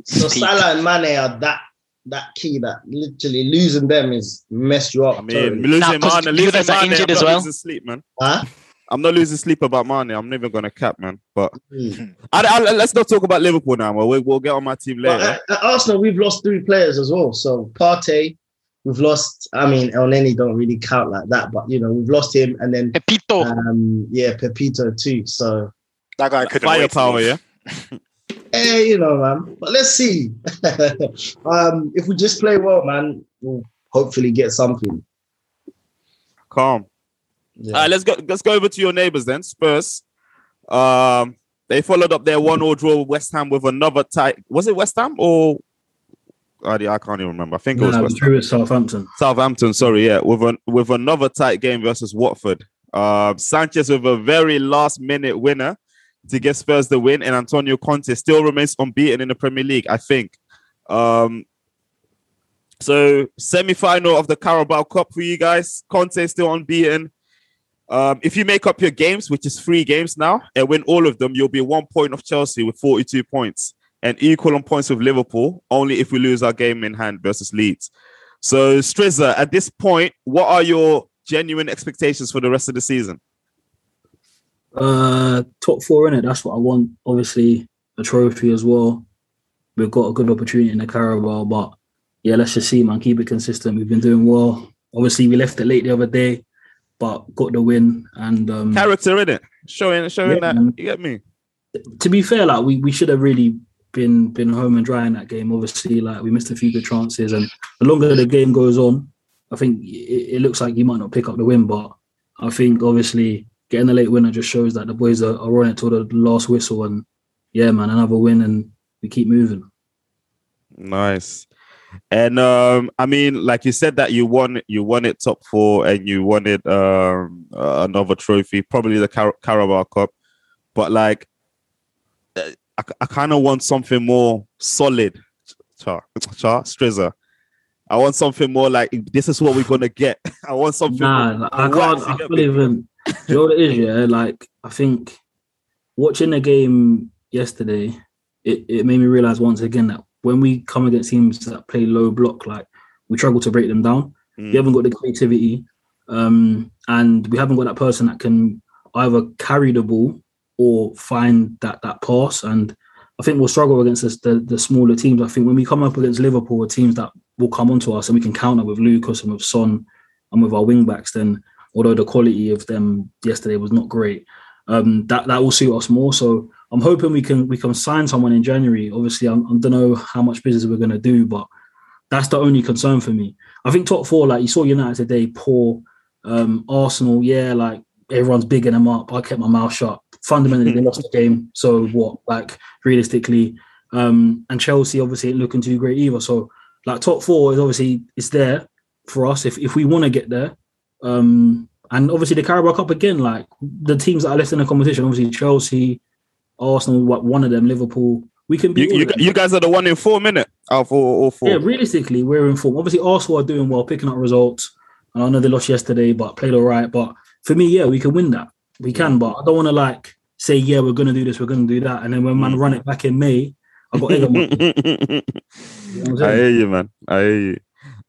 So it's peak. Salah and Mane are that that key that literally losing them is mess you up. I mean, totally. losing Nah, 'cause Mane, losing others Mane, injured I'm as well. losing sleep, man. Huh? I'm not losing sleep about Mane. I'm never gonna cap, man. But Hmm. I, I- let's not talk about Liverpool now. We'll, we'll get on my team later. at, at Arsenal, we've lost three players as well. So Partey, we've lost. I mean, Elneny don't really count like that, but you know, we've lost him, and then Pepito. um, yeah, Pepito too. So That guy couldn't wait to Firepower, yeah. eh, you know, man. But let's see. um, if we just play well, man, we'll hopefully get something. Calm. Yeah. All right, let's go. Let's go over to your neighbors then. Spurs. Um, they followed up their one-all draw with West Ham with another tight. Was it West Ham or? I can't even remember. I think it was Nah, West Ham. true at Southampton. Southampton. Sorry, yeah, with an with another tight game versus Watford. Um, Sanchez with a very last-minute winner to get Spurs the win, and Antonio Conte still remains unbeaten in the Premier League. I think. Um, so semi-final of the Carabao Cup for you guys. Conte still unbeaten. Um, if you make up your games, which is three games now, and win all of them, you'll be one point of Chelsea with 42 points and equal on points with Liverpool, only if we lose our game in hand versus Leeds. So, Strizza, at this point, what are your genuine expectations for the rest of the season? Uh, top four in it. That's what I want. Obviously, a trophy as well. We've got a good opportunity in the Carabao, but yeah, let's just see, man. Keep it consistent. We've been doing well. Obviously, we left it late the other day, but got the win. And um, Character in it, showing showing Yeah, that man. you get me. to be fair, like we, we should have really been been home and dry in that game. Obviously, like we missed a few good chances, and the longer the game goes on, I think it, it looks like you might not pick up the win. But I think obviously getting the late winner just shows that the boys are, are on it till the last whistle, and yeah, man, another win, and we keep moving. Nice. And um, I mean, like you said that you won, you won it top four, and you wanted um uh, another trophy, probably the Car- Carabao Cup. But like, uh, I, I kind of want something more solid, Char, Char, Strizza. I want something more like this is what we're gonna get. I want something. Nah, like, I can't. I can't even. Do you know what it is? Yeah, like I think watching the game yesterday, it, it made me realize once again that when we come against teams that play low block, like we struggle to break them down. Mm. We haven't got the creativity, um, and we haven't got that person that can either carry the ball or find that that pass. And I think we'll struggle against this, the the smaller teams. I think when we come up against Liverpool, teams that will come onto us and we can counter with Lucas and with Son and with our wing backs, then although the quality of them yesterday was not great, um, that that will suit us more. So I'm hoping we can we can sign someone in January. Obviously, I'm, I don't know how much business we're going to do, but that's the only concern for me. I think top four, like you saw United today, poor. Um, Arsenal, yeah, like everyone's bigging them up. I kept my mouth shut. Fundamentally, they lost the game. So what? Like realistically, um, and Chelsea obviously ain't looking too great either. So like top four is obviously it's there for us if if we want to get there. Um, and obviously the Carabao Cup again, like the teams that are left in the competition, obviously Chelsea, Arsenal, what one of them, Liverpool. We can be You, you, you guys are the one in four minute out of all, all four. yeah, realistically, we're in form. Obviously, Arsenal are doing well, picking up results. And I know they lost yesterday, but played all right. But for me, yeah, we can win that. We can, but I don't want to like say, yeah, we're going to do this, we're going to do that. And then when man run it back in May, I got egg on my- You know what I'm I saying? hear you, man. I hear you.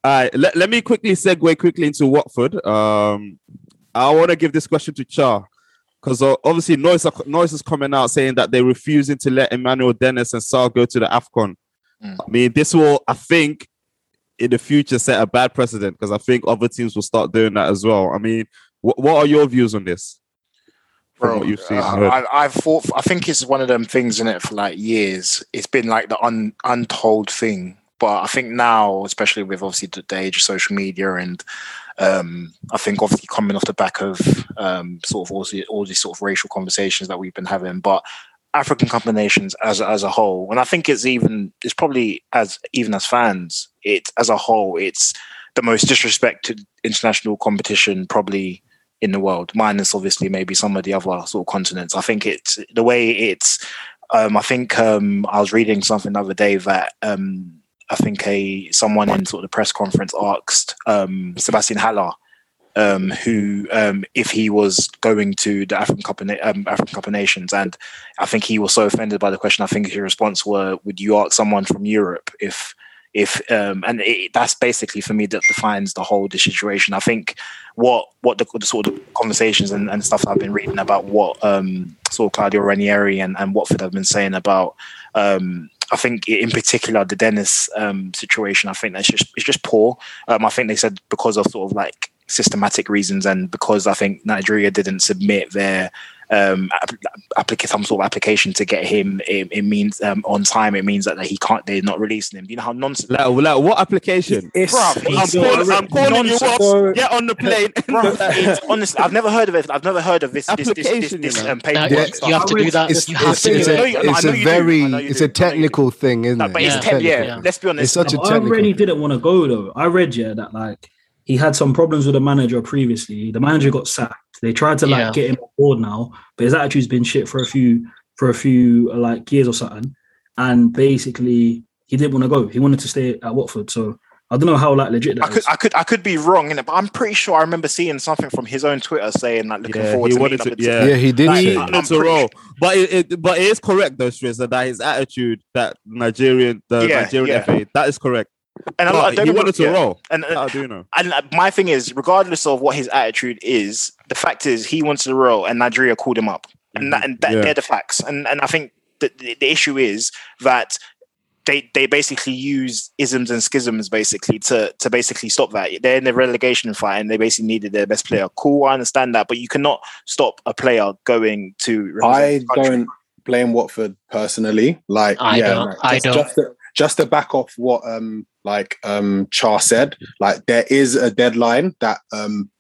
All right, let, let me quickly segue quickly into Watford. Um, I want to give this question to Char because obviously noise are, noise is coming out saying that they're refusing to let Emmanuel Dennis and Sarr go to the Afcon. Mm. I mean, this will, I think, in the future set a bad precedent because I think other teams will start doing that as well. I mean, wh- what are your views on this? Bro, what you've seen, uh. I, I've thought. I think it's one of them things in it for like years. It's been like the un, untold thing, but I think now, especially with obviously the, the age of social media, and um, I think obviously coming off the back of um, sort of all, the, all these sort of racial conversations that we've been having, but African combinations as as a whole, and I think it's even it's probably as even as fans, it as a whole, it's the most disrespected international competition probably in the world, minus obviously maybe some of the other sort of continents. I think it's the way it's. Um, I think um, I was reading something the other day that um, I think a someone in sort of the press conference asked um, Sebastian Haller um, who um, if he was going to the African Cup of um, African Cup of Nations, and I think he was so offended by the question. I think his response were, "Would you ask someone from Europe if?" If um, and it, that's basically for me that defines the whole the situation. I think what what the, the sort of conversations and, and stuff I've been reading about what um, sort of Claudio Ranieri and, and Watford have been saying about um, I think in particular the Dennis um, situation. I think that's just it's just poor. Um, I think they said because of sort of like systematic reasons and because I think Nigeria didn't submit their um applica- some sort of application to get him it, it means um, on time it means that he can't they're not releasing him Do you know how nonsense Like, like what application? It's, Bruv, I'm it's calling, I'm calling you nonsense. off. Get on the plane. Bruv, it's honestly I've never heard of it I've never heard of this this this, this, Application, this you um, paperwork Yeah, stuff. you have to do that. It's, you have it's, to do it's I it. a, you- I it's a very, I know you it's do. a I know you do. technical thing, isn't it? but it's Yeah. ten, yeah. Let's be honest. It's such a I technical. already thing. didn't want to go though. I read yeah that like he had some problems with the manager previously. The manager got sacked. They tried to like Yeah. get him on board now, but his attitude's been shit for a few for a few uh, like years or something. And basically, he didn't want to go. He wanted to stay at Watford. So I don't know how like legit I could, is. I could, I could be wrong in it, but I'm pretty sure I remember seeing something from his own Twitter saying like looking Yeah, forward he to wanted meeting to- yeah. Yeah, he did Like, say. he- that. not to roll. But it, it but it is correct though, Strizza, that his attitude, that Nigerian, the Yeah, Nigerian yeah. FA, that is correct. And I, I don't he get wanted to wrong, yeah. roll. And, and I do know. and uh, my thing is, regardless of what his attitude is, the fact is he wants to roll, and Nigeria called him up, and that, and that, Yeah. they're the facts. And and I think the, the, the issue is that they they basically use isms and schisms basically to to basically stop that. They're in the relegation fight, and they basically needed their best player. Cool, I understand that, but you cannot stop a player going to. represent I don't blame Watford personally. Like, I yeah, don't. like, I just, don't. Just to, just to back off what um like um Char said, like there is a deadline that um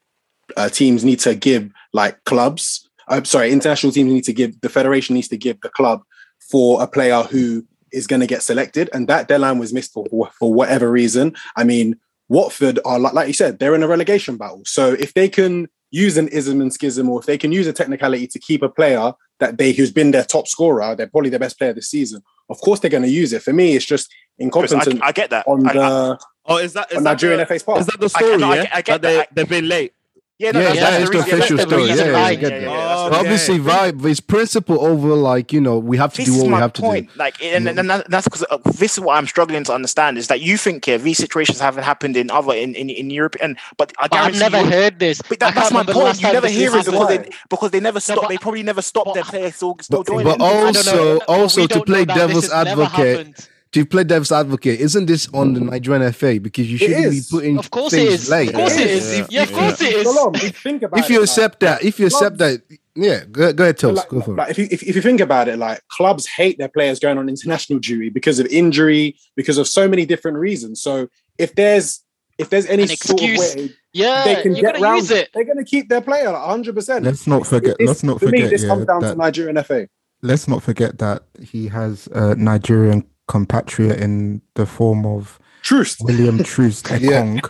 uh, teams need to give like clubs. I'm sorry, international teams need to give the federation needs to give the club for a player who is going to get selected, and that deadline was missed for for whatever reason. I mean, Watford are like like you said, they're in a relegation battle. So if they can use an ism and schism, or if they can use a technicality to keep a player that they who's been their top scorer, they're probably their best player this season. Of course, they're going to use it. For me, it's just Chris, incompetent I, I get that. on the I- Oh, is that is on that Nigerian the, FA's part. is that the story? no, I yeah? I get that they that. they've been late. yeah, no, Yeah, that's, that that's is the the official story. reason Yeah, why- yeah, I get yeah, that. yeah, that's Obviously, vibe his principle over like you know we have to This do what we my have to do. Like, and, and, and that's because uh, this is what I'm struggling to understand is that you think yeah, these situations haven't happened in other in in, in Europe, and but I But I've never you- heard this. But that, that's my point. You never hear it because they because they never stop. but- they probably never stopped their players still, still But, joining. but them. I don't know, also, but also to play know that this devil's advocate, to play devil's advocate, isn't this on the Nigerian FA? Because you shouldn't be is. putting Of course it things is. late. Of course it is. Yeah. Yeah, of course it is. Shalom, if you think about If you it, accept that, if you accept that, yeah, go, go ahead, Toast. like, Go for it. like, if you if, if you think about it, like clubs hate their players going on international duty because of injury, because of so many different reasons. So if there's if there's any An sort of excuse. way Yeah, they can get gotta around use it. they're going to keep their player like 100. percent Let's not forget. Let's not for me, forget. this yeah, comes down to Nigerian FA. let's not forget that he has a Nigerian compatriot in the form of Truth. William Troost-Ekong.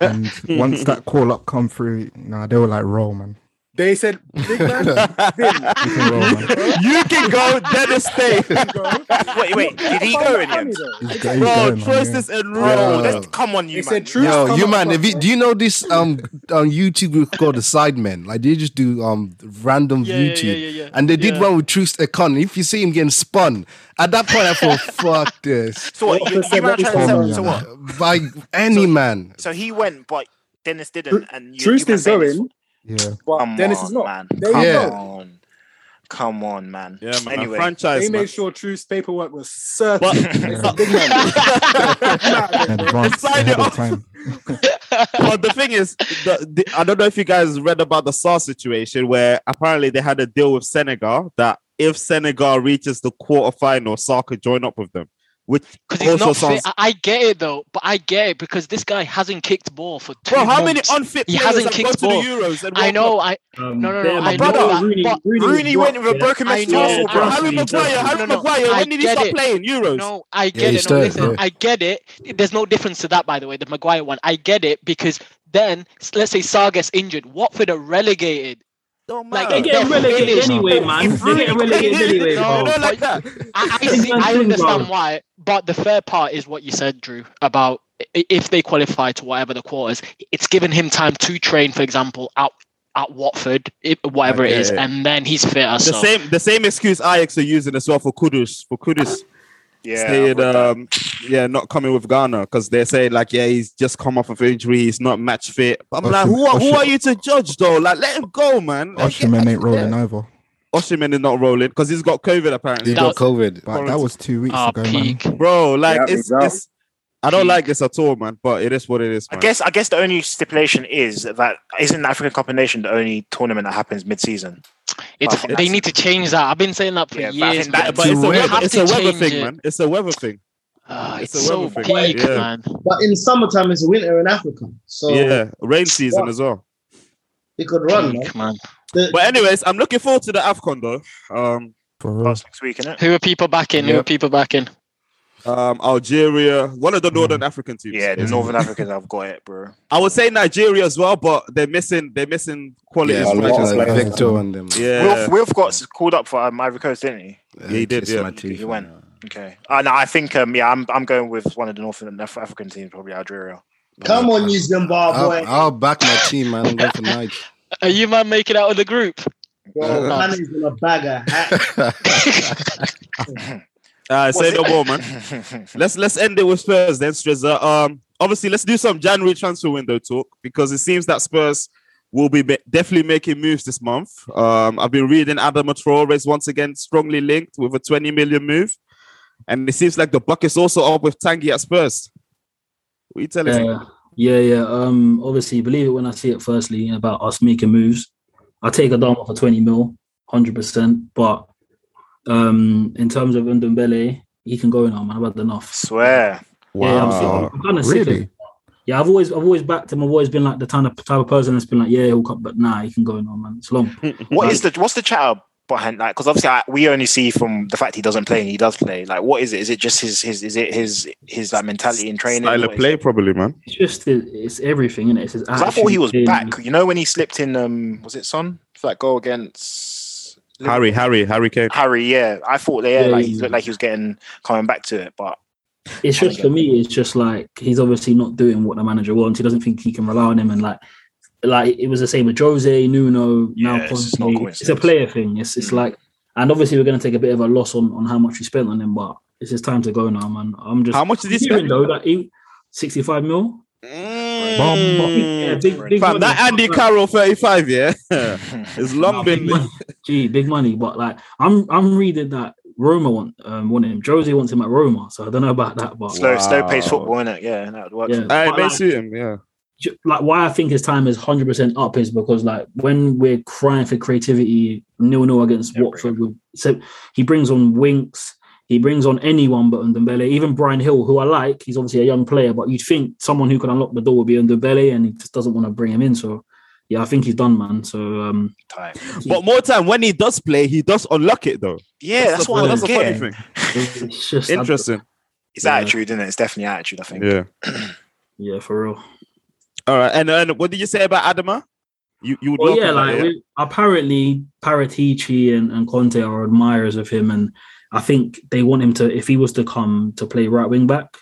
and once that call up come through, nah, they were like, roll, man. They said, big man, You can you can go, Dennis stay. Wait, wait, did he go in the end? He's go- he's Bro, going, man, choice yeah. is Bro, Yeah. that's- come on, you They man. said truth. Yo, come you up man, with if you, us, do you know this um on YouTube group called the Sidemen? Like they just do um random Yeah, yeah, YouTube, yeah, yeah, yeah. and they did Yeah. one with Troost-Ekong. If you see him getting spun, at that point I thought, "Fuck this!" So what? You, you man trying to Come so what? By any man, So he went, but Dennis didn't, and you, Truth you man is saying this- going, Yeah. but Come Dennis on, is not. man. There Come you Yeah. go. on, come on, man. Yeah, man. Anyway, franchise. They man. made sure Truth's paperwork was certain. But- It's a big man. In advance, Sign it ahead of off. time. but the thing is, the, the, I don't know if you guys read about the Sarr situation where apparently they had a deal with Senegal that if Senegal reaches the quarterfinal, Sarr could join up with them. Which Because he's also not sounds. fit. I, I get it though, but I get it because this guy hasn't kicked ball for two Bro, how many months. unfit He players hasn't have gone kicked to the. Euros? And I know. I Um, No, no, no, my I brother, know that, Rooney, but Rooney, Rooney went with a broken I Messi know, Arsenal, bro. Harry. Maguire, Harry No, no, Maguire, when did he get start playing Euros? No, I get he it. No, started, listen, yeah. I get it. There's no difference to that, by the way, the Maguire one. I get it because then, let's say Sarr gets injured, Watford are relegated. Don't Like, matter. They get They're relegated finished. anyway, man. They get relegated anyway, No, bro. You know, like that. I, I, see, I understand bro. why, but the fair part is what you said, Drew, about if they qualify to whatever the quarters, it's given him time to train, for example, out at Watford, i- whatever it Okay. is, and then he's fitter. The So same, the same excuse Ajax are using as well for Kudus, for Kudus Yeah, staying, I've that. um, yeah, not coming with Ghana because they're saying like, yeah, he's just come off of injury, he's not match fit. I'm like, who, are, who Oshim- are you to judge though? Like, let him go, man. Like, Osimhen ain't rolling over. Osimhen is not rolling because he's got COVID apparently. he That got COVID. But that was two weeks ah, ago, man. bro. Like, Yeah, it's, he's it's. I don't Peak. like this at all, man. But it is what it is. I guess I guess the only stipulation is that isn't the African Cup of Nations the only tournament that happens mid-season. It's I they that's- need to change that. I've been saying that for Yeah, years. think that- but but it's a we weather, have it's to a weather thing, it. man. It's a weather thing. Ah, It's it's, a so weather thing, yeah. man. But in summertime, it's winter in Africa, so yeah, rain season as well. it could run. Man. Peak, man. The- But anyways, I'm looking forward to the Afcon though. Um, For real. Last next week, innit? Who are people backing? Who Yeah. are people backing? Um, Algeria, one of the Northern African teams. Yeah, the Northern Africans have got it, bro. I would say Nigeria as well, but they're missing. They're missing quality. Yeah, like, like. Victor and them. Yeah, Wilf, Wilf got called up for um, Ivory Coast, didn't he? Uh, he did, yeah. He went. Okay. Uh, no, I think um, yeah, I'm I'm going with one of the Northern African teams, probably Algeria. Come on, you Zimbabwe. I'll, I'll back my team, man. I'm going for Nige. Are you man making out of the group? Bro, man is in a bag of hat. Uh, say no more, man. Let's let's end it with Spurs then, Strizza. Um, obviously, let's do some January transfer window talk because it seems that Spurs will be definitely making moves this month. Um, I've been reading Adam Traore is once again strongly linked with a 20 million move, and it seems like the buck is also up with Tanguy at Spurs. What you telling me? Yeah, yeah, yeah. Um, obviously, believe it when I see it. Firstly, about us making moves, I take a down for twenty mil, hundred percent. But um, in terms of Ndombele, he can go now, man. I've had enough. Swear. Yeah, I'm, sick, I'm kind of sick. Really? yeah, I've always, I've always backed him. I've always been like the kind of type of person that's been like, yeah, he'll come, but nah, he can go now, man. It's long. What is the what's the chatter behind that? Because obviously I, we only see from the fact he doesn't play and he does play. Like, what is it? Is it just his his is it his his like mentality in training? Style What of play, it? probably, man. It's just, it's everything, innit? It's his 'Cause I thought he was attitude, back. You know when he slipped in um was it Son for that goal against Harry, Harry, Harry Kane. Harry, yeah. I thought yeah, Yeah, like he- he looked like he was getting coming back to it, but It's just for me. It's just like he's obviously not doing what the manager wants. He doesn't think he can rely on him, and like like it was the same with Jose, Nuno, now Yeah, it's just not Conte. It's a player thing. It's it's mm. like, and obviously we're going to take a bit of a loss on on how much we spent on him, but it's just time to go now, man. I'm just How much did he hearing spend? though that he, 65 mil. Mm. Yeah, big, big Fam, that Andy Carroll 35, yeah. it's long Nah, been big money. Gee, big money. But like, I'm I'm reading that Roma want um want him. Josie wants him at Roma, so I don't know about that. But Slow, slow pace football, innit? Yeah, that would work. Yeah. for them. Hey, But, may like, suit him, yeah. like why I think his time is hundred percent up is because like when we're crying for creativity, nil nil against Watford, so he brings on Winks, he brings on anyone but Ndombele, even Bryan Gil, who I like. He's obviously a young player, but you'd think someone who could unlock the door would be Ndombele, and he just doesn't want to bring him in. So yeah, I think he's done, man. So um, Time. But more time when he does play, he does unlock it though. Yeah, that's the- what I'm that's the funny thing. it's just Interesting. It's Yeah. attitude, isn't it? It's definitely attitude, I think. Yeah. yeah, for real. All right. And, and what did you say about Adama? You you would Well, yeah, that, like yeah? we- apparently Paratici and, and Conte are admirers of him, and I think they want him to, if he was to come to play right wing back,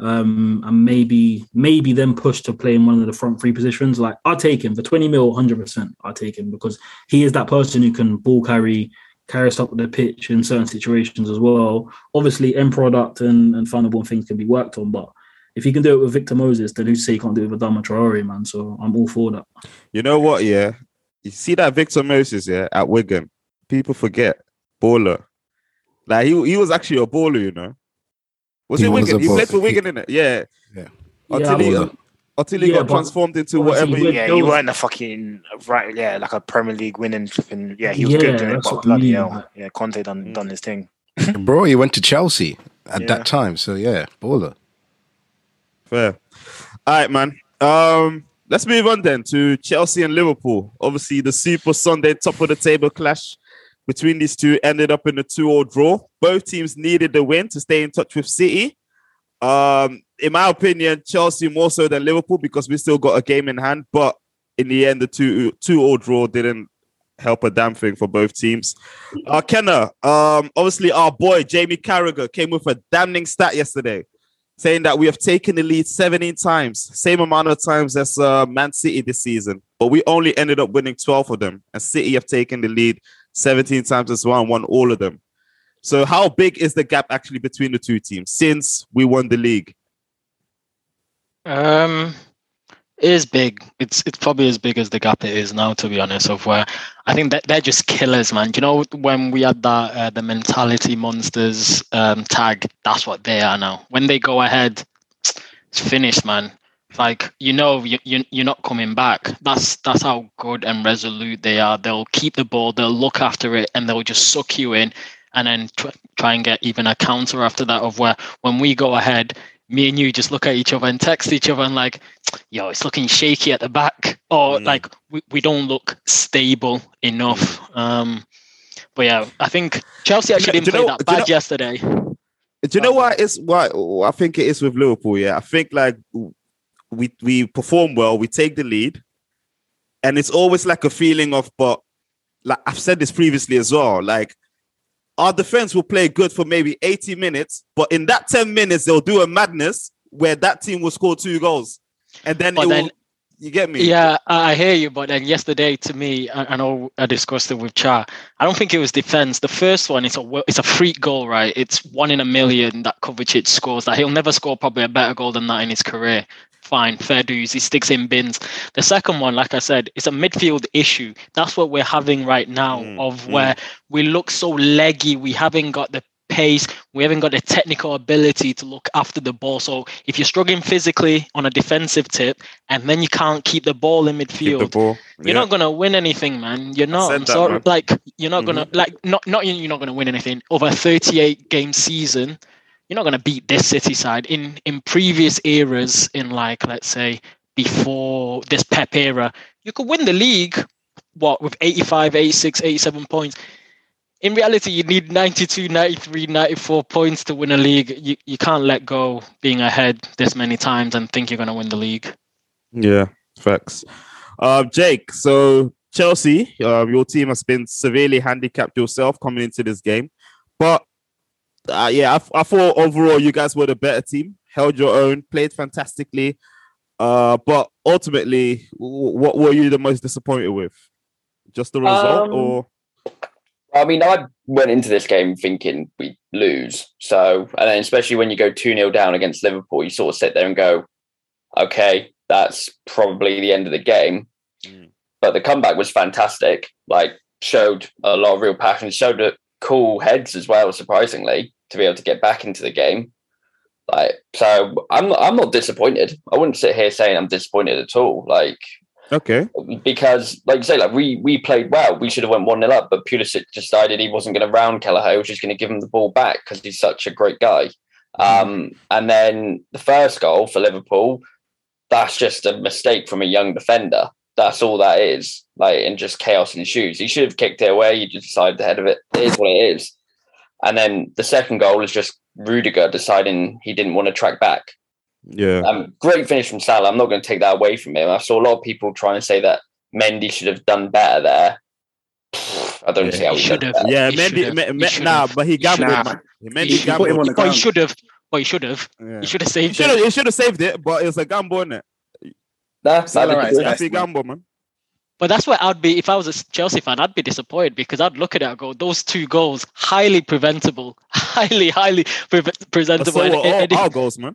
um, and maybe maybe then push to play in one of the front three positions. Like I'll take him for twenty mil, hundred percent. I'll take him because he is that person who can ball carry, carry us up the pitch in certain situations as well. Obviously, end product and and final ball things can be worked on, but. If he can do it with Victor Moses, then who's to say he can't do it with Adama Traore, man? So I'm all for that. You know what? Yeah, you see that Victor Moses, yeah, at Wigan. People forget baller. Like he, he was actually a baller, you know. Was He it was Wigan? a He played for Wigan, innit? Yeah. Yeah. Until Yeah, he but- until he yeah, got transformed into whatever. He, Yeah, those- he weren't a fucking right. Yeah, like a Premier League winning. Flipping, yeah, he was Yeah, good doing it, but bloody mean, hell, like- yeah, Conte done done his thing. Bro, he went to Chelsea at Yeah. that time. So yeah, baller. fair. All right, man. Um, let's move on then to Chelsea and Liverpool. Obviously, the Super Sunday top of the table clash between these two ended up in a 2-0 draw. Both teams needed the win to stay in touch with City. Um, in my opinion, Chelsea more so than Liverpool because we still got a game in hand. But in the end, the 2 2 draw didn't help a damn thing for both teams. Uh, Kenna, um, obviously, our boy Jamie Carragher came with a damning stat yesterday saying that we have taken the lead 17 times, same amount of times as uh, Man City this season, but we only ended up winning 12 of them. And City have taken the lead 17 times as well and won all of them. So, how big is the gap actually between the two teams since we won the league? Um, it is big. It's it's probably as big as the gap it is now, to be honest. Of where I think that they're just killers, man. You know when we had that uh, the mentality monsters um, tag, that's what they are now. When they go ahead, it's finished, man. Like you know, you, you you're not coming back. That's that's how good and resolute they are. They'll keep the ball, they'll look after it, and they'll just suck you in, and then tr- try and get even a counter after that. Of where when we go ahead, me and you just look at each other and text each other and like, yo, it's looking shaky at the back, or Mm. like we, we don't look stable enough. Um, but yeah, I think Chelsea actually didn't play know- that bad know- yesterday. Do you know why it's why I think it is with Liverpool? Yeah, I think like we we perform well, we take the lead, and it's always like a feeling of, but like I've said this previously as well, like our defense will play good for maybe 80 minutes, but in that 10 minutes they'll do a madness where that team will score two goals, and then then- will. You get me? Yeah, I hear you. But then yesterday, to me, I, I know I discussed it with Cha. I don't think it was defense. The first one is a it's a freak goal, right? It's one in a million that Kovacic scores. That he'll never score probably a better goal than that in his career. Fine, fair dues. He sticks in bins. The second one, like I said, it's a midfield issue. That's what we're having right now. Mm, of mm. where we look so leggy. We haven't got the pace. We haven't got the technical ability to look after the ball. So if you're struggling physically on a defensive tip, and then you can't keep the ball in midfield, ball. you're not gonna win anything, man. You're not. I'm that, sorry. man. Like you're not gonna like not not you're not gonna win anything over a 38 game season. You're not gonna beat this City side in in previous eras. In like let's say before this Pep era, you could win the league. What with 85, 86, 87 points. In reality, you need 92, 93, 94 points to win a league. You, you can't let go being ahead this many times and think you're going to win the league. Yeah, facts. Uh, Jake, so Chelsea, uh, your team has been severely handicapped yourself coming into this game, but uh, yeah, I, I thought overall you guys were the better team, held your own, played fantastically. Uh, but ultimately, w- what were you the most disappointed with? Just the result, Um, or I mean, I went into this game thinking we lose. So, and then especially when you go 2 0 down against Liverpool, you sort of sit there and go, okay, that's probably the end of the game. Mm. But the comeback was fantastic. Like, showed a lot of real passion, showed a cool heads as well, surprisingly, to be able to get back into the game. Like, so I'm not, I'm not disappointed. I wouldn't sit here saying I'm disappointed at all. Like, okay, because like you say, like we we played well. We should have went one 0 up, but Pulisic decided he wasn't going to round Kelleher. He was just going to give him the ball back because he's such a great guy. Um, and then the first goal for Liverpool, that's just a mistake from a young defender. That's all that is. Like, and just chaos ensues. He should have kicked it away. You just decided the head of it. It is what it is. And then the second goal is just Rudiger deciding he didn't want to track back. yeah, Um, great finish from Salah. I'm not going to take that away from him. I saw a lot of people trying to say that Mendy should have done better there. I don't Yeah, see how he he should have. yeah. he Mendy, should've. me, me, nah, but he gambled. Nah. man. Mendy He put him on gambled. the But he should have. But he should have. Yeah. He should have saved should it. He should have saved it, but it's a gamble, isn't it? Nah, Salah right, didn't do yeah. it. Happy gamble, man. But that's where I'd be if I was a Chelsea fan. I'd be disappointed because I'd look at it and go, "Those two goals, highly preventable, highly, highly pre- presentable." So And- all and if- our goals, man.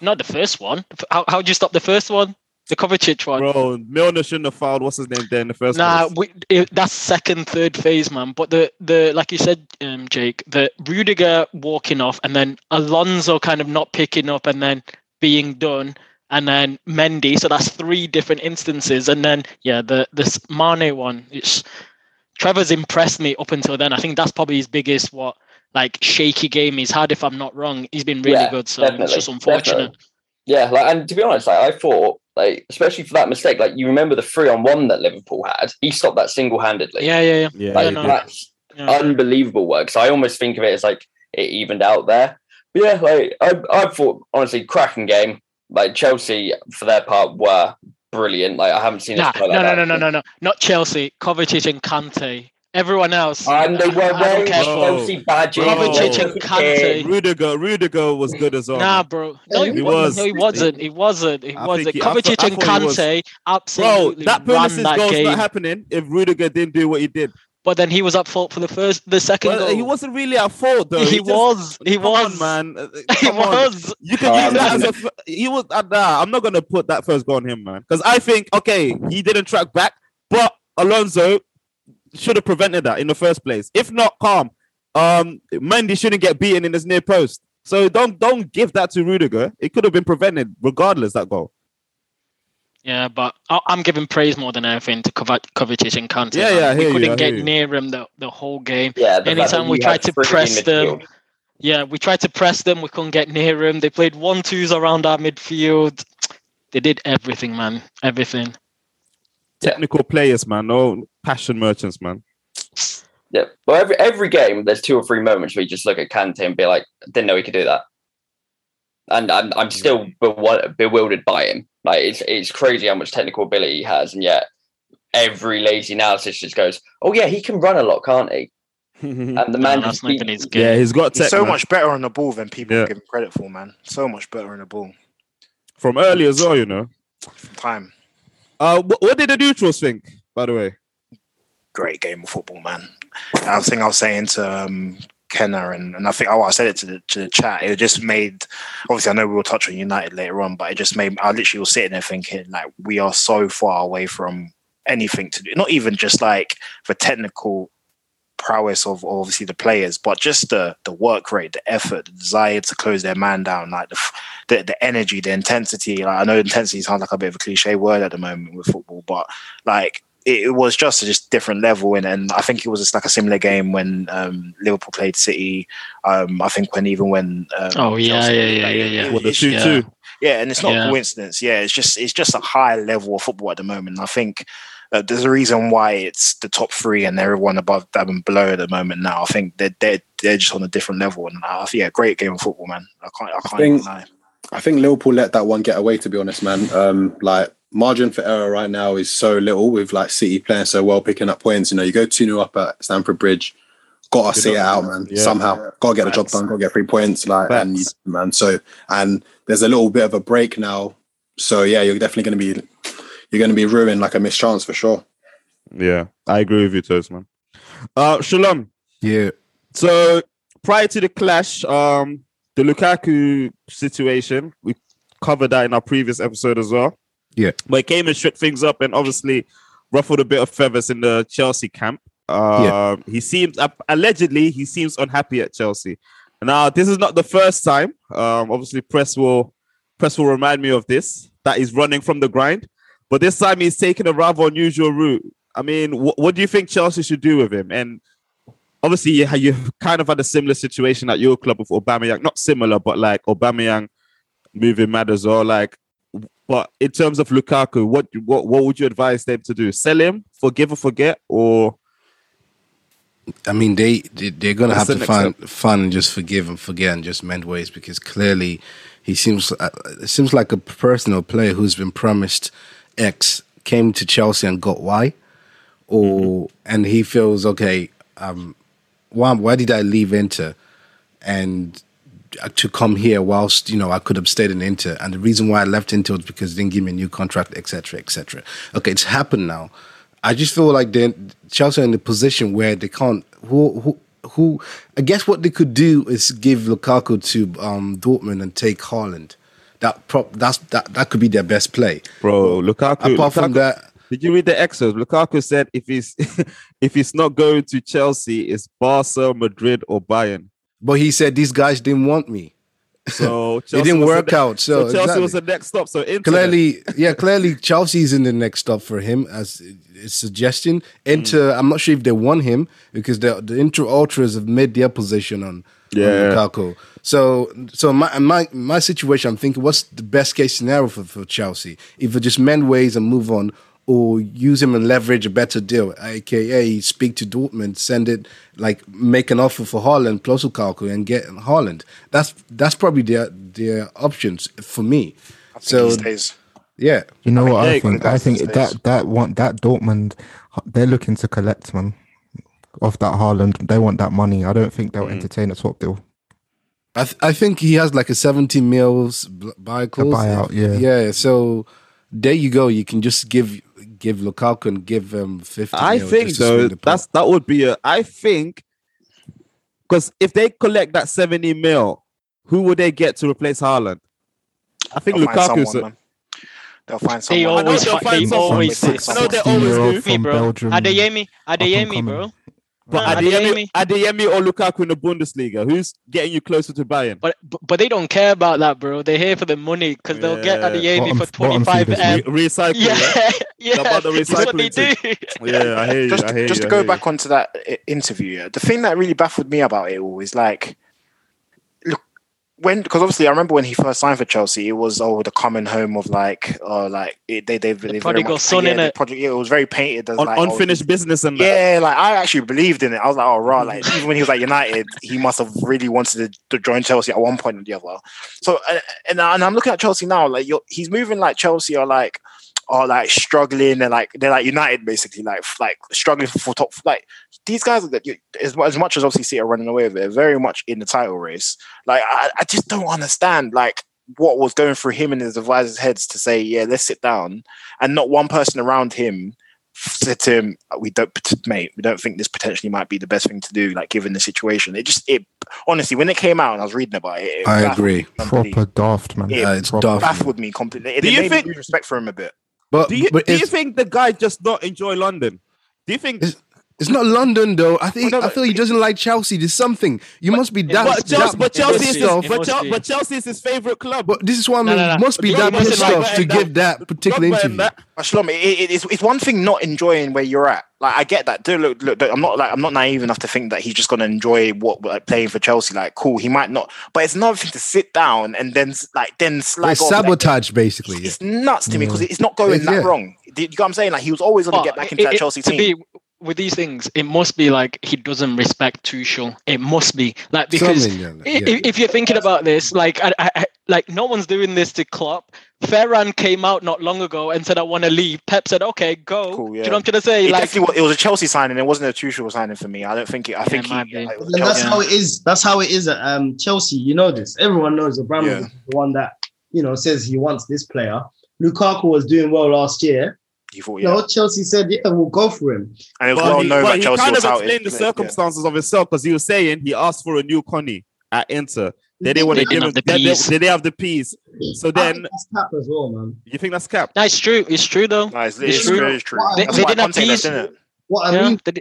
not the first one. How how'd you stop the first one? The Kovacic one. Bro, Milner shouldn't have fouled. What's his name there in the first Nah, place? we, it, that's second, third phase, man. But the the like you said, um, Jake, the Rudiger walking off, and then Alonso kind of not picking up, and then being done, and then Mendy. So that's three different instances, and then yeah, the this Mane one. It's Trevoh's impressed me up until then. I think that's probably his biggest what like shaky game he's had. If I'm not wrong, he's been really Yeah, good. So it's just unfortunate. definitely. Yeah, like, and to be honest, like, I thought, like, especially for that mistake, like, you remember the three on one that Liverpool had? He stopped that single handedly. Yeah, yeah, yeah. Yeah, Like, no. that's Yeah. unbelievable work. So I almost think of it as like it evened out there. But yeah, like I, I thought honestly, cracking game. Like Chelsea, for their part, were brilliant. Like I haven't seen Nah, us no, like no, that. no, no, no, no, not Chelsea. Kovacic and Kante. Everyone else. And they were I don't wearing. Bro. Chelsea badges. Kovacic and Kante. Rudiger, Rudiger was good as well. Nah, bro. No, he, He wasn't. No, he wasn't. He wasn't. He I wasn't. think he- I thought- Kovacic I and thought he was. Kante Bro, absolutely that ran Pulisic's that goal's game. not happening if Rudiger didn't do what he did. But then he was at fault for the first, the second Well, goal. he wasn't really at fault though. He just- was. He come was. on, man. Uh, He come on. was. You can Oh, use that as man. a. f- He was. Uh, nah, I'm not gonna put that first goal on him, man, because I think okay, he didn't track back, but Alonso should have prevented that in the first place. If not, calm. Um, Mendy shouldn't get beaten in his near post. So don't don't give that to Rudiger. It could have been prevented regardless that goal. Yeah, but I- I'm giving praise more than anything to Kova- Kovacic and Kante. Yeah, yeah, we couldn't I get you. near him the, the whole game. Yeah, the Anytime we tried to press them, midfield. Yeah, we tried to press them. We couldn't get near him. They played one twos around our midfield. They did everything, man. Everything. Technical players, man. No passion merchants, man. Yeah. Well, every every game, there's two or three moments where you just look at Kante and be like, didn't know he could do that. And I'm I'm still bewildered by him. Like it's it's crazy how much technical ability he has, and yet every lazy analysis just goes, "Oh yeah, he can run a lot, can't he?" And the No, man that's just not beat- his game. yeah, he's got He's so man. much better on the ball than people Yeah. give him credit for, man. So much better on the ball. from early as well. You know. From time. Uh, what, what did the neutrals think? By the way. Great game of football, man. I was think I was saying to um, Kenner, and, and I think oh, I said it to the, to the chat. It just made obviously I know we will touch on United later on, but it just made I literally was sitting there thinking like we are so far away from anything to do. Not even just like the technical prowess of obviously the players, but just the the work rate, the effort, the desire to close their man down, like the the, the energy, the intensity. Like I know intensity sounds like a bit of a cliche word at the moment with football, but like it, it was just a just different level, and, and I think it was just like a similar game when um, Liverpool played City. Um, I think when even when um, Oh, yeah, Chelsea yeah, played, yeah, like, yeah, it- yeah. it- What the it's- two yeah. two? yeah, and it's not Yeah. coincidence. Yeah, it's just it's just a high level of football at the moment. I think uh, there's a reason why it's the top three and everyone above them and below at the moment. Now I think they're they're, they're just on a different level. And uh, yeah, great game of football, man. I can't I can't think- even lie. I think Liverpool let that one get away. To be honest, man, um, like margin for error right now is so little with like City playing so well, picking up points. You know, you go two 0 up at Stamford Bridge, gotta Good see it out, man. Yeah. Somehow, gotta get the job done, gotta get three points, like and Facts. man. So and there's a little bit of a break now so yeah, you're definitely going to be you're going to be ruined like a missed chance for sure. Yeah, I agree with you, Toast, man. Uh, Shalom. Yeah. So prior to the clash, um, the Lukaku situation, we covered that in our previous episode as well. Yeah. But he came and shook things up and obviously ruffled a bit of feathers in the Chelsea camp. Uh, He seems uh, allegedly he seems unhappy at Chelsea. Now this is not the first time. Um, obviously press will press will remind me of this that he's running from the grind, but this time he's taking a rather unusual route. I mean, wh- what do you think Chelsea should do with him? And obviously you, you kind of had a similar situation at your club with Aubameyang, not similar, but like Aubameyang moving mad as well. Like, but in terms of Lukaku, what what what would you advise them to do? Sell him, forgive or forget, or I mean, they, they they're gonna What's have to find step? fun and just forgive and forget and just mend ways because clearly he seems uh, it seems like a personal player who's been promised X came to Chelsea and got Y, or and he feels okay. Um, why why did I leave Inter and to come here whilst you know I could have stayed in Inter and the reason why I left Inter was because they didn't give me a new contract, etc., etc. Okay, it's happened now. I just feel like they Chelsea are in a position where they can't. Who who who? I guess what they could do is give Lukaku to um, Dortmund and take Haaland. That prop that's that that could be their best play, bro. Lukaku. Apart from that, did you read the excerpt? Lukaku said if he's if he's not going to Chelsea, it's Barca, Madrid, or Bayern. But he said these guys didn't want me. So It didn't the work out. So, Chelsea exactly. was the next stop. So clearly, yeah, clearly Chelsea's in the next stop for him as a suggestion. Inter, mm. I'm not sure if they want him because the the Inter Ultras have made their position on, Yeah. on Lukaku. So, so my my my situation, I'm thinking, what's the best case scenario for, for Chelsea? Either just mend ways and move on, or use him and leverage a better deal, aka speak to Dortmund, send it like make an offer for Haaland plus Lukaku and get Haaland. That's that's probably their their options for me. so these days. yeah, You know I mean, what yeah, I think? I think these days. that that one that Dortmund, they're looking to collect man off that Haaland. They want that money. I don't think they'll Mm. entertain a swap deal. I th- I think he has like a 17 mils b- buy clause. buyout, yeah. Yeah. So there you go. You can just give give Lukaku and give him 50. I think just to though swing the pot. that's that would be a. I think because if they collect that seventy mil, who would they get to replace Haaland? I think They'll find Lukaku's. someone, a- man. They'll find They someone. always they'll fi- find they someone. always From I know they always do. From bro. Belgium. Adeyemi, Adeyemi, bro. But No, Adeyemi, Adeyemi. Adeyemi or Lukaku in the Bundesliga, who's getting you closer to Bayern? But but but they don't care about that, bro. They're here for the money because they'll get Yeah. Adeyemi Bottom- for 25 feeders, M. Re- recycle. Yeah, right? yeah, about the that's what they do. Yeah, I hear you. just, I hear just you, to go back onto that interview, yeah, the thing that really baffled me about it all is like, look, when because obviously I remember when he first signed for Chelsea, it was oh the common home of like, oh like it, they they, they very prodigal much- son, yeah, the innit? Project, yeah, it was very painted as Un- like oh, unfinished business and that. Yeah, like I actually believed in it. I was like, oh right, like even when he was at United, he must have really wanted to, to join Chelsea at one point or the other. So and, and I'm looking at Chelsea now, like you're, he's moving like Chelsea are like are like struggling and like they're like United basically, like like struggling for, for top. Like these guys, that as, as much as obviously City are running away with it, they're very much in the title race. Like I, I just don't understand like what was going through him and his advisors' heads to say, yeah, let's sit down, and not one person around him said to him, uh, "We don't, mate, we don't think this potentially might be the best thing to do, like given the situation." It just, it honestly, when it came out and I was reading about it, it I agree. Proper daft man. Yeah, it's Proper. daft. baffled me completely. It, Do it you made think- me lose respect for him a bit. But, Do you but do you think the guy just not enjoy London? Do you think? It's- it's not London though. I think Well, no, I feel he doesn't like Chelsea. There's something. You must be that. but Chelsea, that but Chelsea, is his, but, must Chel- be. but Chelsea is his favorite club. But this is why I mean, No, no, no. must be But that pissed off that- to give that particular interview. that- But it, it, it's, it's one thing not enjoying where you're at. Like I get that. Dude, look, look, I'm not like I'm not naive enough to think that he's just gonna enjoy what like playing for Chelsea. Like, cool, he might not. But it's another thing to sit down and then like then slag It's off. like, sabotage, basically. it's nuts to me because it's not going It's- that yeah. wrong. You know what I'm saying? Like he was always gonna get back into that Chelsea team. Be- with these things, it must be like he doesn't respect Tuchel. It must be like because Something, yeah, i- yeah. if you're thinking about this, like I, I, I- like no one's doing this to Klopp. Ferran came out not long ago and said, "I want to leave." Pep said, "Okay, go." Cool, Do you know what I'm trying to say? It like, was, it was a Chelsea signing. It wasn't a Tuchel signing for me. I don't think it. I Yeah, think it he, like, it And that's Chelsea. how it is. That's how it is at um, Chelsea. You know this. Everyone knows Abramovich Yeah. is the one that you know says he wants this player, Lukaku was doing well last year, You thought, you yeah. know, Chelsea said, yeah, we'll go for him. And it was But well he, known but that he Chelsea kind was of out. explained the yeah. circumstances of himself because he was saying he asked for a new Connie at Inter. They didn't want to give him. have the They, they, they didn't have the peas. So then that's cap as well, man. you think that's cap? No, it's true. It's true though. No, it's, It's it's true. true. It's true. They- they didn't have Conte left, peas. innit? What I Yeah, mean, they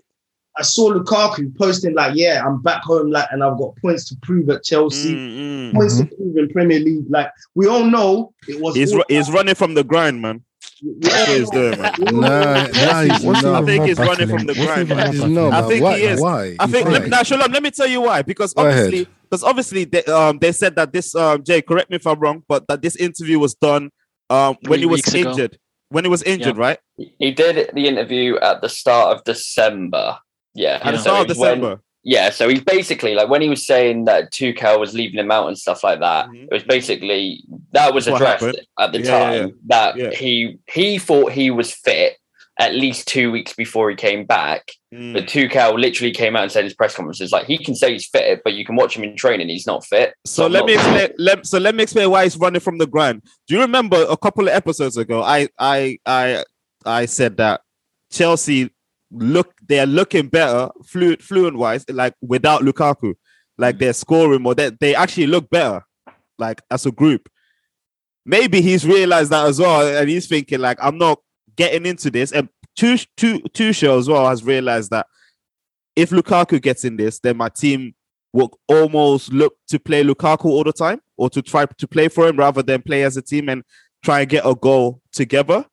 I saw Lukaku posting like, "Yeah, I'm back home, like, and I've got points to prove at Chelsea, Mm, mm. points to prove in Premier League." Like, we all know it was. He's ru- he's running from the grind, man. We That's what he's doing, man. Nah, nah, he's What's. I think he's running from the What's grind, even man. more He's battling? not, I think why? he is. Why? I think. Let, now, Shalom, let me tell you why. Because Go obviously, because obviously, they, um, they said that this, um, Jay, correct me if I'm wrong, but that this interview was done, um, when he was weeks ago. injured. When he was injured, right? He did the interview at the start of December. Yeah. At the So start of it was when- December. Yeah, so he's basically like when he was saying that Tuchel was leaving him out and stuff like that. Mhm. It was basically that was That's addressed at the Yeah, time yeah. that Yeah. he he thought he was fit at least two weeks before he came back. Mm. But Tuchel literally came out and said in his press conferences like he can say he's fit, but you can watch him in training, he's not fit. So I'm let me explain. Let, so let me explain why he's running from the grind. Do you remember a couple of episodes ago? I I I I said that Chelsea look they are looking better fluent fluent wise, like without Lukaku, like they're scoring more. They they actually look better, like as a group. Maybe he's realized that as well, and he's thinking like I'm not getting into this. And Tuch- Tu- Tuchel as well has realized that if Lukaku gets in this, then my team will almost look to play Lukaku all the time or to try to play for him rather than play as a team and try and get a goal together.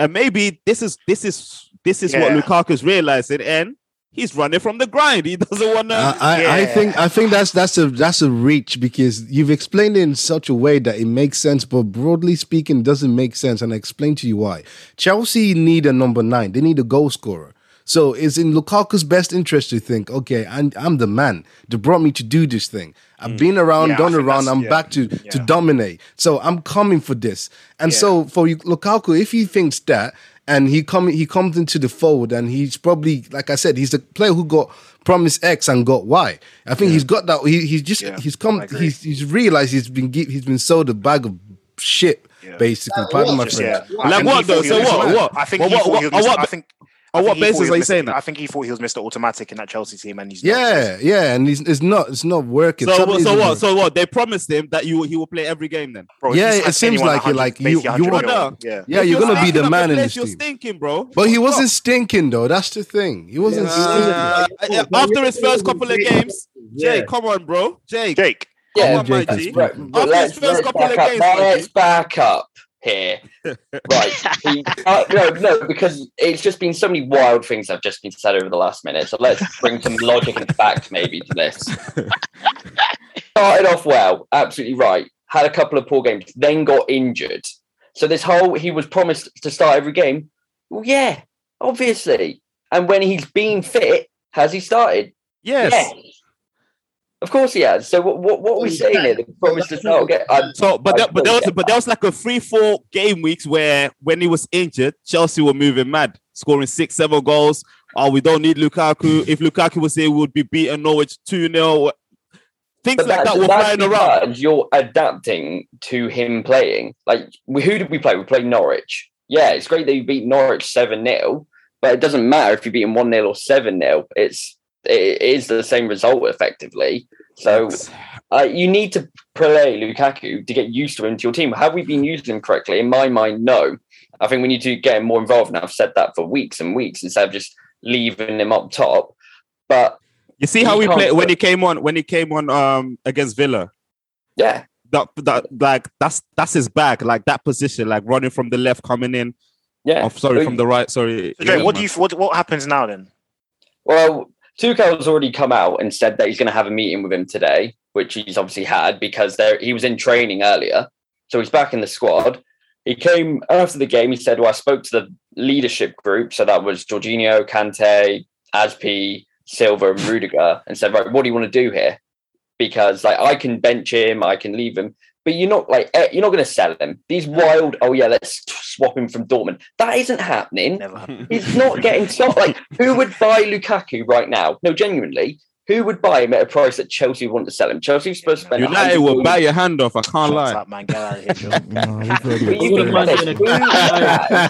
And maybe this is this is this is Yeah. what Lukaku's realizing, and he's running from the grind. He doesn't want to. I, I, I think I think that's that's a that's a reach because you've explained it in such a way that it makes sense, but broadly speaking, doesn't make sense. And I explain to you why. Chelsea need a number nine. They need a goal scorer. So it's in Lukaku's best interest to think, okay, I'm, I'm the man that brought me to do this thing. I've been around, Yeah, done around. I'm yeah. back to to dominate. So I'm coming for this. And Yeah. so for Lukaku, if he thinks that, and he come he comes into the fold, and he's probably like I said, he's the player who got promised X and got Y. I think he's got that. He, he's just Yeah, he's come. He's he's realized he's been he's been sold a bag of shit. Yeah. Basically, Like pardon what? my Just, French. yeah. Like what though? So what? What? I think what- what- was on Mr. what- I think. I On what he thought he basis are you saying that? I think he thought he was Mr. Automatic in that Chelsea team, and he's not. Yeah, yeah, and it's, it's not it's not working. So, Something's so not what? So what? They promised him that you he will play every game then. Bro, Yeah, it seems like it, 100 like, you- you 100 want- million, Yeah. Yeah, If you're gonna be the man in this You're team. stinking, bro. But he wasn't stinking though. That's the thing. He wasn't stinking. Uh, after his first couple of games, Jay, Yeah. come on, bro. Jay, Jake. Yeah, come on, my Jake, G. right. But After let's, his first let's couple back of up. games, let's back up here. right. Uh, no, no, because it's just been so many wild things that have just been said over the last minute. So let's bring some logic and fact maybe to this. Started off well, absolutely right. Had a couple of poor games, then got injured. So this whole he was promised to start every game. Well, yeah, obviously. And when he's been fit, has he started? Yes. Yes. Of course he has. So what what, what are we saying here? The promise to start again. I, So, but I there, but there don't was get but there was like a three four game weeks where when he was injured, Chelsea were moving mad, scoring six seven goals. Oh, we don't need Lukaku. If Lukaku was here, we would be beating Norwich two 0 Things But like that's, that were that's flying around. you're adapting to him playing. Like, we, who did we play? We played Norwich. Yeah, it's great that you beat Norwich 7 0, but it doesn't matter if you beat him 1 0 or 7 0. It's it is the same result effectively. So uh, you need to play Lukaku to get used to him to your team. Have we been using him correctly? In my mind, no. I think we need to get him more involved. And I've said that for weeks and weeks instead of just leaving him up top. But You see how we can't played when he came on when he came on um against Villa. yeah, That, that like that's that's his bag, like that position, like running from the left, coming in. yeah. Oh, sorry, from the right. Sorry. So, Jake, Yeah, what do you what what happens now then? Well, Tuchel's already come out and said that he's going to have a meeting with him today, which he's obviously had because there he was in training earlier, so he's back in the squad. He came after the game. He said, "Well, I spoke to the leadership group, so that was Jorginho, Kante, Azpi, Silva, and Rudiger, and said, right, what do you want to do here? Because like I can bench him, I can leave him." But you're not like eh, you're not going to sell him. These wild, oh yeah, let's swap him from Dortmund. That isn't happening. Never. He's not getting stopped. Like, who would buy Lukaku right now? No, genuinely, Who would buy him at a price that Chelsea want to sell him? Chelsea was supposed to spend. United 100 will million. bite your hand off. I can't Shut lie. up, man. Get out of here, No, we've already But you Wouldn't think mind about getting this,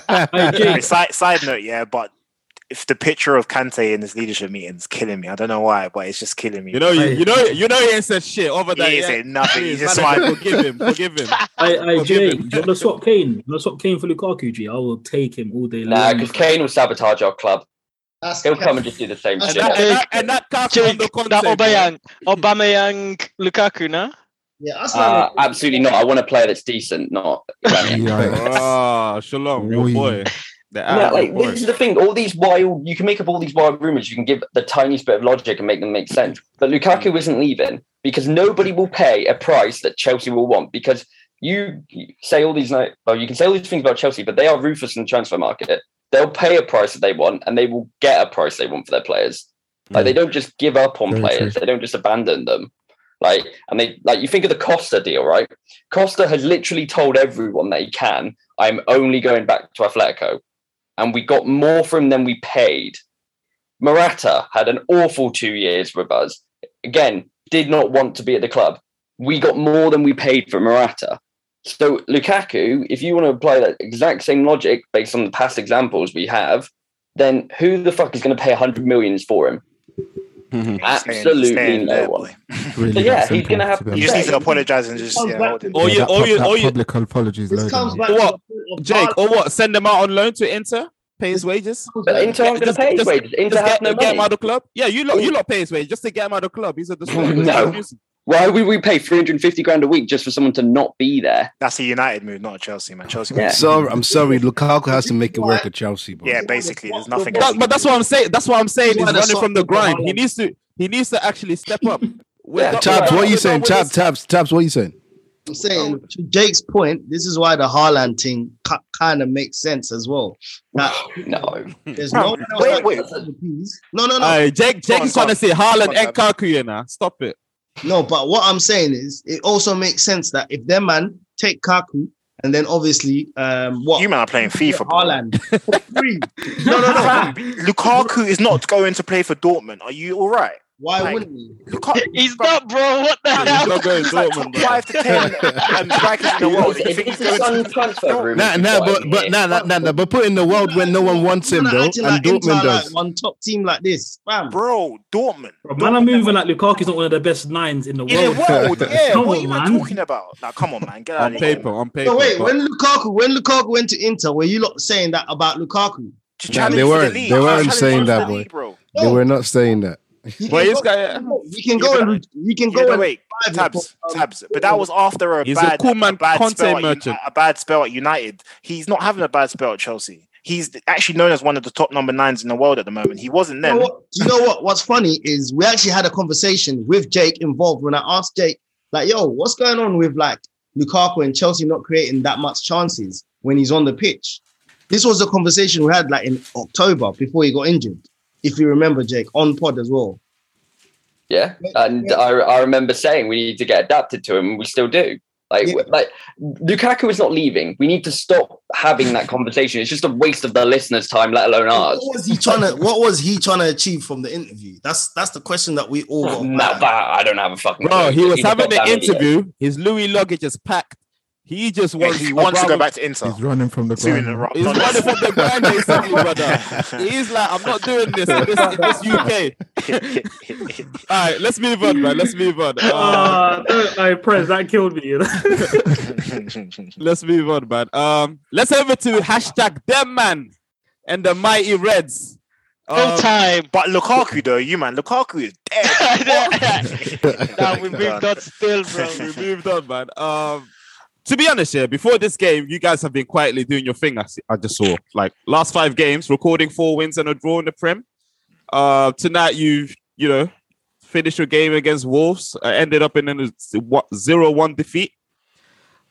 a- who- Hey, Jake, side, side note, yeah, but if the picture of Kante in his leadership meeting is killing me, I don't know why, but it's just killing me. You know, you, Hey. you know, you know, he ain't said shit over he that. ain't yeah? saying nothing. He's Please, just man, smiling. Forgive him. Forgive him. I, hey, Forgive Jay, him. do you want to swap Kane? You want to swap Kane for Lukaku, G? I will take him all day long. Nah, because Kane will sabotage our club. That's He'll come and just do the same That's shit. And that, and that, and that Kaku on Jake, the that Conte, bro. Aubameyang, Aubameyang, Lukaku, nah? yeah, that's Uh, absolutely not. I want a player that's decent, not. Yeah. Ah, Shalom, your Oi. boy. No, like this is the thing. All these wild, you can make up all these wild rumors. You can give the tiniest bit of logic and make them make sense. But Lukaku isn't leaving because nobody will pay a price that Chelsea will want. Because you say all these, well, you can say all these things about Chelsea, but they are ruthless in the transfer market. They'll pay a price that they want, and they will get a price they want for their players. Like they don't just give up on Very players; true. they don't just abandon them. Like, and they like you think of the Costa deal, right? Costa has literally told everyone that he can. I'm only going back to Atletico, and we got more from than we paid. Morata had an awful two years with us. Again, did not want to be at the club. We got more than we paid for Morata. So Lukaku, if you want to apply that exact same logic based on the past examples we have, then who the fuck is going to pay 100 millions for him? Mm-hmm. Staying- Absolutely staying no there, one. Really So yeah, that he's gonna have to You just need to apologize and just oh, oh, oh, Comes yeah, back hold to- it. Or you, or you, or you, public apologies This comes back Or what? to the point of Jake, or what? Send them out on loan to Inter, pay his wages. But Inter aren't going to Just- pay his just- wages. Inter Just have get, no get him out of the club. Yeah, you lot, you lot pay his wages just to get him out of the club. He's a disgrace. No. Why would we pay 350 grand a week just for someone to not be there? That's a United move, not a Chelsea, man. Chelsea. Yeah. So I'm sorry, Lukaku has to make it work at Chelsea, bro. Yeah, basically, there's nothing. That, he but that's what I'm saying. That's what I'm saying. He's running from the soccer grind. He needs to. He needs to actually step up. Yeah, not- Tabs, what are you not saying? with Tabs, tabs, tabs, what are you saying? I'm saying to Jake's point, this is why the Haaland thing kind of makes sense as well. That No. there's Bro, no wait, wait. can fill the peas. No, no, no, Aye, Jake, Jake on, is trying to say Go Haaland on, and Kaku here now. Stop it. No. But what I'm saying is, it also makes sense that if their man take Kaku and then obviously, um, what You man are playing FIFA. Haaland. No, no, no. Lukaku is not going to play for Dortmund. Are you all right? Why Like- wouldn't he? Lukaku, He's not, bro. What the He's hell? not going he's like Dortmund, five to ten um, strikers in the world. You Is, think he's the going Sun to transfer room? Nah, nah, but but nah, nah, nah, nah, but put in the world when no one wants him Kinda though, and like Inter Dortmund does. like one top team like this, fam. bro? Dortmund. Bro, man, I'm moving like Lukaku's not one of the best nines in the In the world. world, yeah. Come what are on, you man man. talking about? Now, come on, man. Get out On of here. paper, on paper. So wait, when Lukaku when Lukaku went to Inter, were you lot saying that about Lukaku? Nah, they weren't- league. they weren't saying that, the boy. league, bro. They were not saying that. He But can he's go- got- we can go but- and we can go but and wait, tabs, tabs. But that was after a He's a bad, cool man, bad Conte spell at, a bad spell at United. He's not having a bad spell at Chelsea. He's actually known as one of the top number nines in the world at the moment. He wasn't You then. know what? You know what? What's funny is we actually had a conversation with Jake involved when I asked Jake, like, "Yo, what's going on with like Lukaku and Chelsea not creating that much chances when he's on the pitch?" This was a conversation we had like in October before he got injured. If you remember, Jake, on pod as well. Yeah, and I, I remember saying we need to get adapted to him, we still do. Like, Yeah. like Lukaku is not leaving. We need to stop having that conversation. It's just a waste of the listeners' time, let alone ours. What was he trying to? What was he trying to achieve from the interview? That's that's the question that we all got. No, but I don't have a fucking. Bro, clue. he was He's having the goddamn idiot. interview. His Louis luggage is packed. He just Yeah, wants. he wants to go back to Inter. He's running from the Two grind. a He's running from the grind, basically, brother. He's like, I'm not doing this in this, in this UK. All right, let's move on, man. Let's move on. Uh, Uh, no, I press that killed me. You know? let's move on, man. Um, let's over to hashtag them man and the mighty Reds. Full Um, time. But Lukaku, though, you man, Lukaku is dead. Nah, we moved on still, bro. we moved on, man. Um, to be honest, yeah, before this game, you guys have been quietly doing your thing. I, see, I just saw like last five games, recording four wins and a draw in the Prem. Uh, tonight you you know finished your game against Wolves, uh, ended up in a zero one defeat.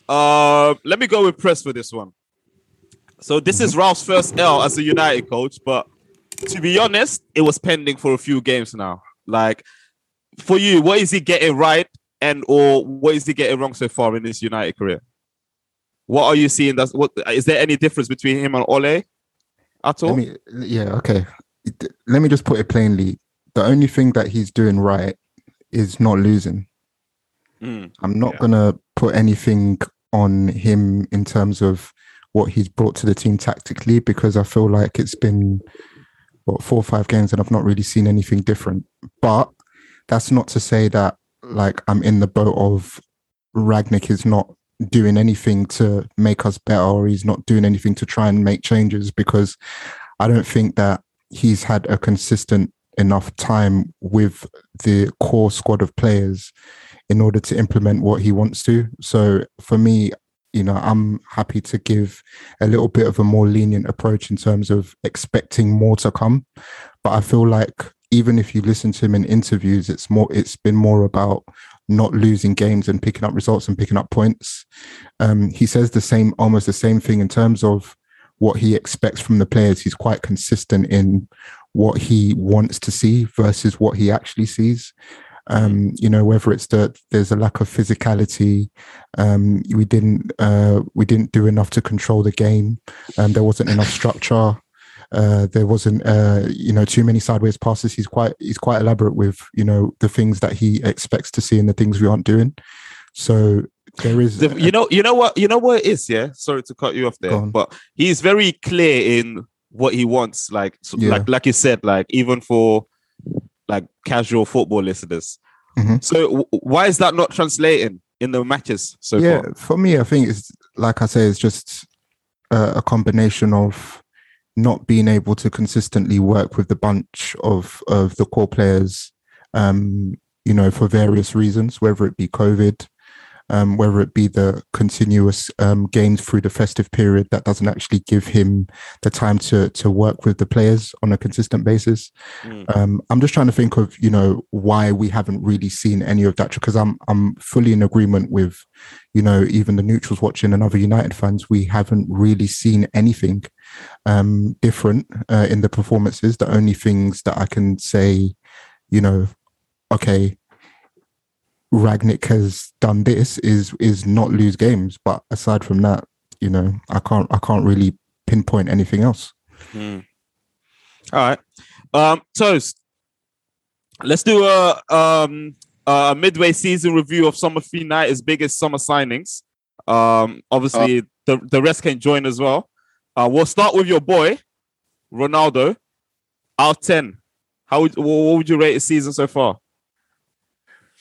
Uh, let me go with press for this one. So this is Ralf's first L as a United coach, but to be honest, it was pending for a few games now. Like for you, what is he getting right, and or what is he getting wrong so far in his United career? What are you seeing? That's what is there any difference between him and Ole at all? Let me, yeah, okay. Let me just put it plainly. the only thing that he's doing right is not losing. Mm. I'm not gonna put anything on him in terms of what he's brought to the team tactically because I feel like it's been what four or five games and I've not really seen anything different. But that's not to say that like I'm in the boat of Rangnick is not doing anything to make us better or he's not doing anything to try and make changes because I don't think that he's had a consistent enough time with the core squad of players in order to implement what he wants to. So for me, you know, I'm happy to give a little bit of a more lenient approach in terms of expecting more to come. But I feel like even if you listen to him in interviews, it's more it's been more about not losing games and picking up results and picking up points. Um, he says the same, almost the same thing in terms of what he expects from the players. He's quite consistent in what he wants to see versus what he actually sees. Um, you know, whether it's that there's a lack of physicality, um, we didn't uh, we didn't do enough to control the game, um, there wasn't enough structure. Uh, there wasn't, uh, you know, too many sideways passes. He's quite, he's quite elaborate with, you know, the things that he expects to see and the things we aren't doing. So there is, The- you know, you know what, you know what it is. Yeah, sorry to cut you off there, but he's very clear in what he wants. Like, so, Yeah. like, like you said, like even for like casual football listeners. Mhm. So w- why is that not translating in the matches so yeah, far? for me, I think it's like I say, it's just a, a combination of not being able to consistently work with the bunch of of the core players, um, you know, for various reasons, whether it be COVID, um, whether it be the continuous um, games through the festive period that doesn't actually give him the time to to work with the players on a consistent basis. Mm. Um, I'm just trying to think of you know why we haven't really seen any of that because I'm I'm fully in agreement with you know even the neutrals watching and other United fans. We haven't really seen anything um, different uh, in the performances. The only things that I can say, you know, okay, Rangnick has done this is is not lose games. But aside from that, you know, I can't I can't really pinpoint anything else. Mm. All right. Um, Toast. Let's do a um a midway season review of some of United's biggest summer signings. Um, obviously the, the rest can join as well. Uh, we'll start with your boy, Ronaldo. Out of ten. How would what what would you rate his season so far?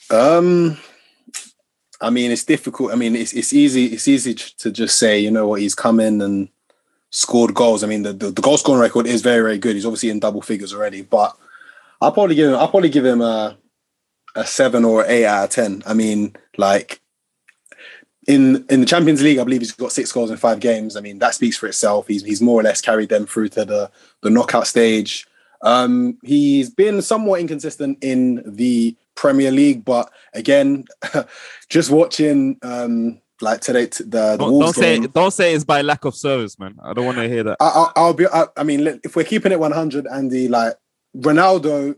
Um, I mean, it's difficult. I mean, it's it's easy. It's easy to just say, you know what, he's come in and scored goals. I mean, the, the, the goal scoring record is very very good. He's obviously in double figures already. But I'll probably give him. I'll probably give him a a seven or eight out of ten. I mean, like in in the Champions League, I believe he's got six goals in five games. I mean, that speaks for itself. He's he's more or less carried them through to the the knockout stage. Um, he's been somewhat inconsistent in the Premier League, but again, just watching um, like today t- the, the Don't, don't say game, don't say it's by lack of service, man. I don't want to hear that. I, I, I'll be. I, I mean, if we're keeping it 100, Andy, like Ronaldo,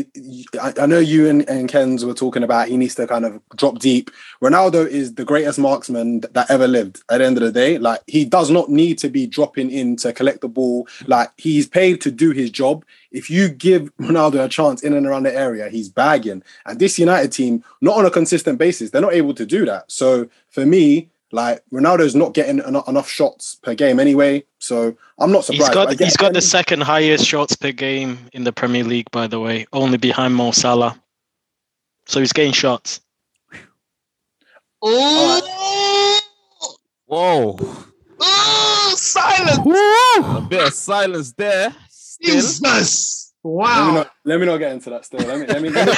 it, I, I know you and, and Ken's were talking about he needs to kind of drop deep. Ronaldo is the greatest marksman that ever lived. At the end of the day, like he does not need to be dropping in to collect the ball. Like he's paid to do his job. If you give Ronaldo a chance in and around the area, he's bagging. And this United team, not on a consistent basis, they're not able to do that. So for me, like Ronaldo's not getting eno- enough shots per game anyway. So I'm not surprised. He's got Again- he's got the second highest shots per game in the Premier League, by the way, only behind Mo Salah. So he's getting shots. Oh! Whoa. Oh, silence. A bit of silence there. Still. Jesus. Let me, Wow. not, let me not get into that still. Let me, let me, let me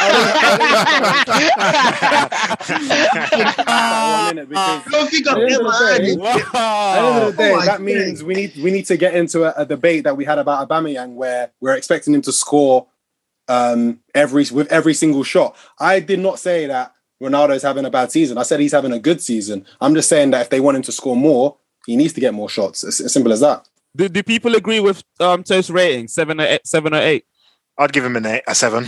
I one minute because I don't think at I've the end of ever the day- it. at the end of the day, Oh that God. means we need we need to get into a, a debate that we had about Aubameyang, where we're expecting him to score um, every with every single shot. I did not say that Ronaldo's having a bad season. I said he's having a good season. I'm just saying that if they want him to score more, he needs to get more shots. It's as simple as that. Do, do people agree with um Toast rating seven or eight, seven or eight? I'd give him an eight, a seven.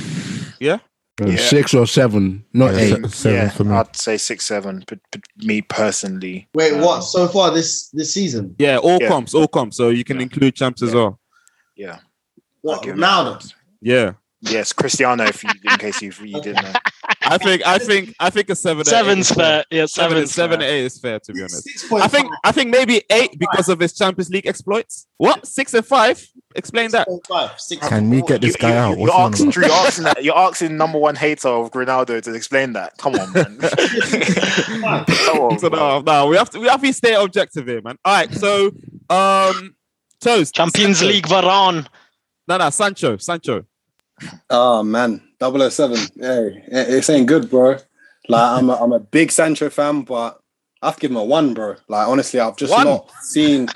Yeah. Uh, Six or seven, not Yeah, eight. seven yeah, for me. I'd say six, seven. But, but me personally, Wait, um, what? So far this this season? Yeah, all Yeah. comps, all comps. So you can Yeah. include champs as well. Yeah, What? I'd give him Ronaldo? a- Yeah. Yes, Cristiano. If you, in case you, you didn't know. I think I think I think a seven. or eight Seven's is fair. Yeah, Seven, seven's seven, fair. eight is fair to be honest. I think I think maybe eight because of his Champions League exploits. What six and five? Explain that. Can we get this guy out? You're What's he asking, you're asking that. You're asking number one hater of Ronaldo to explain that. Come on, man. Come on, So no, no, we have to we have to stay objective here, man. All right, so um, toast Champions Sancho. League Varane. No, no, Sancho, Sancho. Oh man, 007. Hey, it- it's ain't good, bro. Like I'm a, I'm a big Sancho fan, but I've given him a one, bro. Like honestly, I've just One? not seen.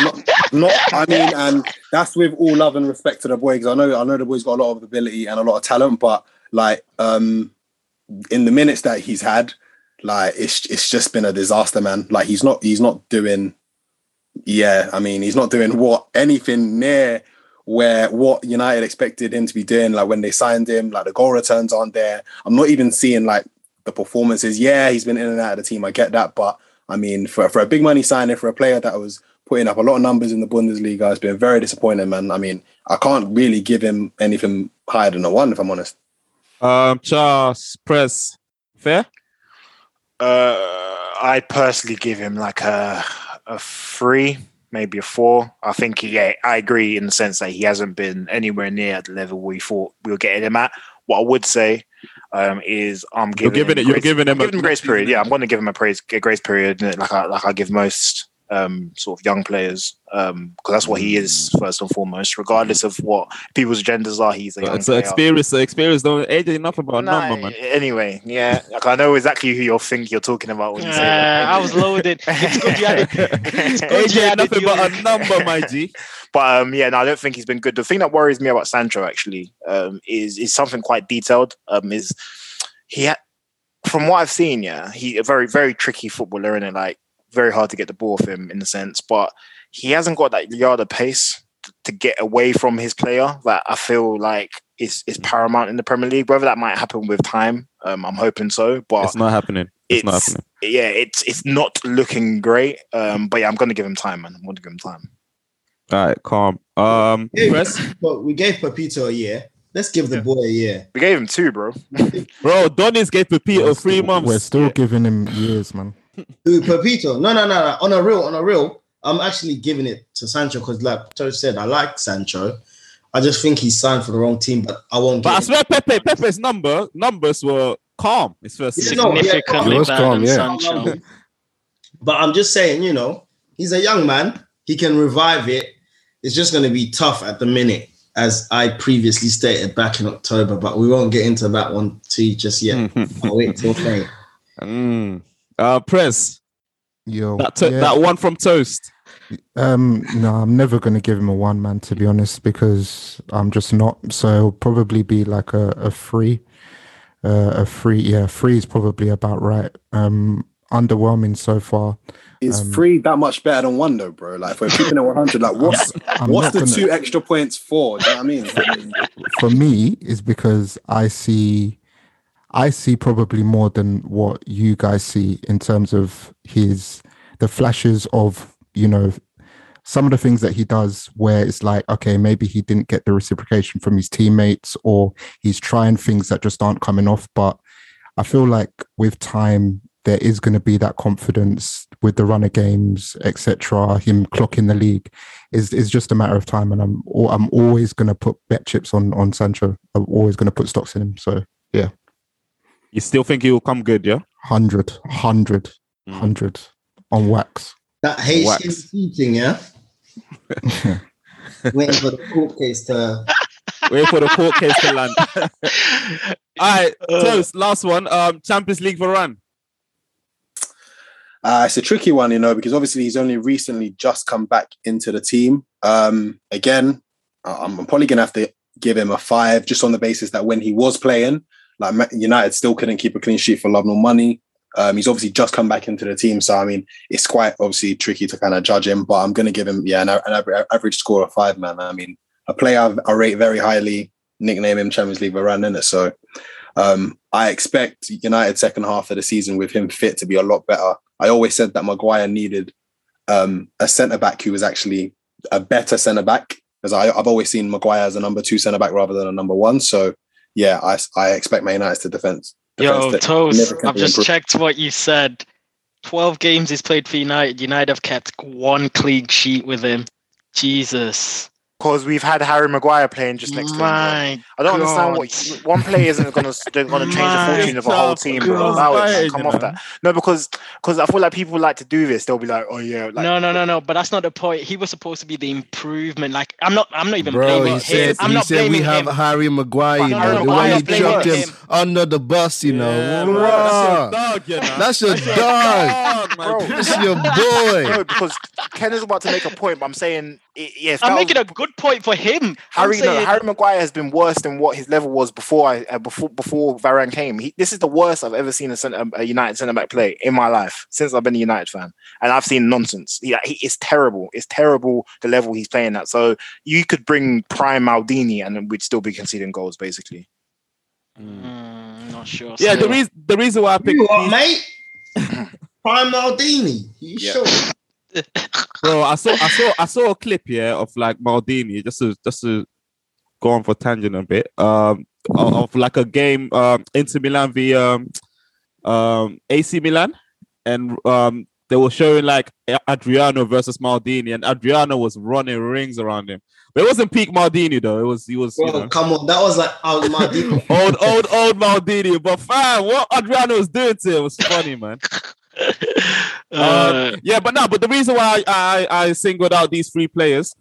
Not, not. I mean, and that's with all love and respect to the boy because I know I know the boy's got a lot of ability and a lot of talent, but like um, in the minutes that he's had, like it's it's just been a disaster, man. Like he's not he's not doing. Yeah, I mean, he's not doing what anything near where what United expected him to be doing, like when they signed him, like the goal returns aren't there. I'm not even seeing like the performances. Yeah, he's been in and out of the team. I get that, but I mean, for for a big money signing for a player that was putting up a lot of numbers in the Bundesliga, it's been very disappointing, man. I mean, I can't really give him anything higher than a one, if I'm honest. Um, Charles Press, fair. Uh, I personally give him like a a three, maybe a four. I think yeah, I agree in the sense that he hasn't been anywhere near the level we thought we were getting him at. What I would say um, is I'm You're giving giving him it- you're grace- giving him I'm a- giving him grace period. Yeah, I'm going to give him a praise a grace period, like I like I give most um, sort of young players because that's what he is first and foremost. Regardless of what people's genders are, he's a young It's an player. experience. The experience don't age enough about a Nah, number, man. Anyway, yeah, like I know exactly who you're think you're talking about when you say that. Uh, I was loaded. It's good you had it. It's good you AJ had nothing it, but a number, my G. But um, yeah, no, I don't think he's been good. The thing that worries me about Sancho actually um, is is something quite detailed. Um, is he had, from what I've seen, yeah, he a very very tricky footballer and like very hard to get the ball off him in a sense, but he hasn't got that yard of pace to get away from his player that I feel like is is paramount in the Premier League. Whether that might happen with time, um, I'm hoping so. But It's not happening. It's, not happening. yeah, it's it's not looking great. Um, but yeah, I'm gonna give him time, man. I'm gonna give him time. All right, calm. Um, Yeah, Press, but we gave Pepito a year. Let's give the boy a year. We gave him two, bro. bro. Donis gave Pepito three months. We're still giving him years, man. Who Pepito? No, no, no, no. On a real, on a real, I'm actually giving it to Sancho because, like Toad said, I like Sancho. I just think he's signed for the wrong team, but I won't. But I swear, Pepe, Pepe's number numbers were calm. His first Yeah, season. no, yeah, Significantly He better calm, than yeah. Sancho. But I'm just saying, you know, he's a young man. He can revive it. It's just going to be tough at the minute, as I previously stated back in October. But we won't get into that one too just yet. I'll wait till May. Mm. Uh, Press, Yo, that, to- yeah. that one from Toast. Um, no, I'm never gonna give him a one man to be honest because I'm just not. So it'll probably be like a a free, uh, a free. Yeah, free is probably about right. Um, underwhelming so far. Is Um, three that much better than one though, bro? Like if we're keeping it 100, like what's I'm what's the gonna- two extra points for? Do you know what I mean, for me is because I see I see probably more than what you guys see in terms of his the flashes of you know some of the things that he does where it's like okay maybe he didn't get the reciprocation from his teammates or he's trying things that just aren't coming off. But I feel like with time there is going to be that confidence with the runner games etc him clocking the league. Is is just a matter of time and I'm I'm always going to put bet chips on on Sancho. I'm always going to put stocks in him. So yeah You still think he will come good, yeah? 100 100 Mm. 100 on wax That Haitian Wax. cheating, yeah. Waiting for the court case to. Wait for the court case to land. All right, Toast, last one. Um, Champions League Varane. Uh, it's a tricky one, you know, because obviously he's only recently just come back into the team. Um, again, I- I'm probably going to have to give him a five just on the basis that when he was playing, like United still couldn't keep a clean sheet for love nor money. Um, he's obviously just come back into the team, so I mean, it's quite obviously tricky to kind of judge him. But I'm going to give him, yeah, an, an average, score of five, man. I mean, a player I rate very highly, nickname him Champions League Varane, in it. So um, I expect United second half of the season with him fit to be a lot better. I always said that Maguire needed um, a centre back who was actually a better centre back because I've always seen Maguire as a number two centre back rather than a number one. So yeah, I, I expect Man United to defense. Yo, Toast, I've just improve. checked what you said. 12 games he's played for United. United have kept one clean sheet with him. Jesus. Because we've had Harry Maguire playing just next to him. bro. I don't understand what you- one player isn't going to going to change the fortune of a whole team. Bro. Allow it, man. Come you off that. No, because because I feel like people like to do this. They'll be like, oh yeah, like no, no, no, no. But that's not the point. He was supposed to be the improvement. Like I'm not. I'm not even Bro, blaming he him. said, I'm he not said we blaming have him. Harry Maguire, you No, know, no, the I'm way not you blaming chucked him him. under the bus, you know. Yeah, bro, Rah. that's your dog, you know. That's your dog. dog, man. Bro. Your boy. because Ken is about to make a point. But I'm saying, i- yes, I'm that was- making a good point for him. Harry, I'm saying, no, Harry Maguire has been worse than what his level was before I uh, before before Varane came. He, this is the worst I've ever seen a, centre, a United centre back play in my life since I've been a United fan, and I've seen nonsense. He, he it's terrible. It's terrible the level he's playing at. So you could bring prime Maldini, and we'd still be conceding goals, basically. Mm, not sure. Yeah, the still. reason the reason why I picked You what, these- mate? Prime Maldini. You Yeah. sure? Bro, I saw I saw I saw a clip here of like Maldini just to just to go on for tangent a bit. Um of, of like a game um Inter Milan v um um AC Milan and um they were showing like Adriano versus Maldini and Adriano was running rings around him. But it wasn't peak Maldini though. It was he was you Bro, know come on. That was like old Maldini. old old old Maldini. But fam, what Adriano was doing to him was funny, man. Uh, Um, yeah, but no, but the reason why I, I, I singled out these three players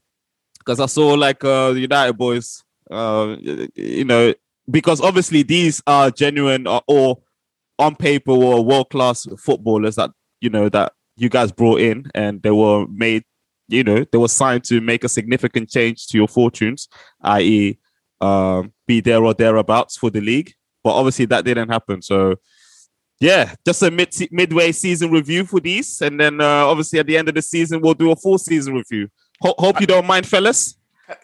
because I saw like uh, the United boys, uh, you know, because obviously these are genuine or, or on paper or world class footballers that you know that you guys brought in and they were made, you know, they were signed to make a significant change to your fortunes, i.e., um, be there or thereabouts for the league. But obviously that didn't happen, so yeah, just a mid midway season review for these, and then uh, obviously at the end of the season we'll do a full season review. Ho- hope you don't mind, fellas.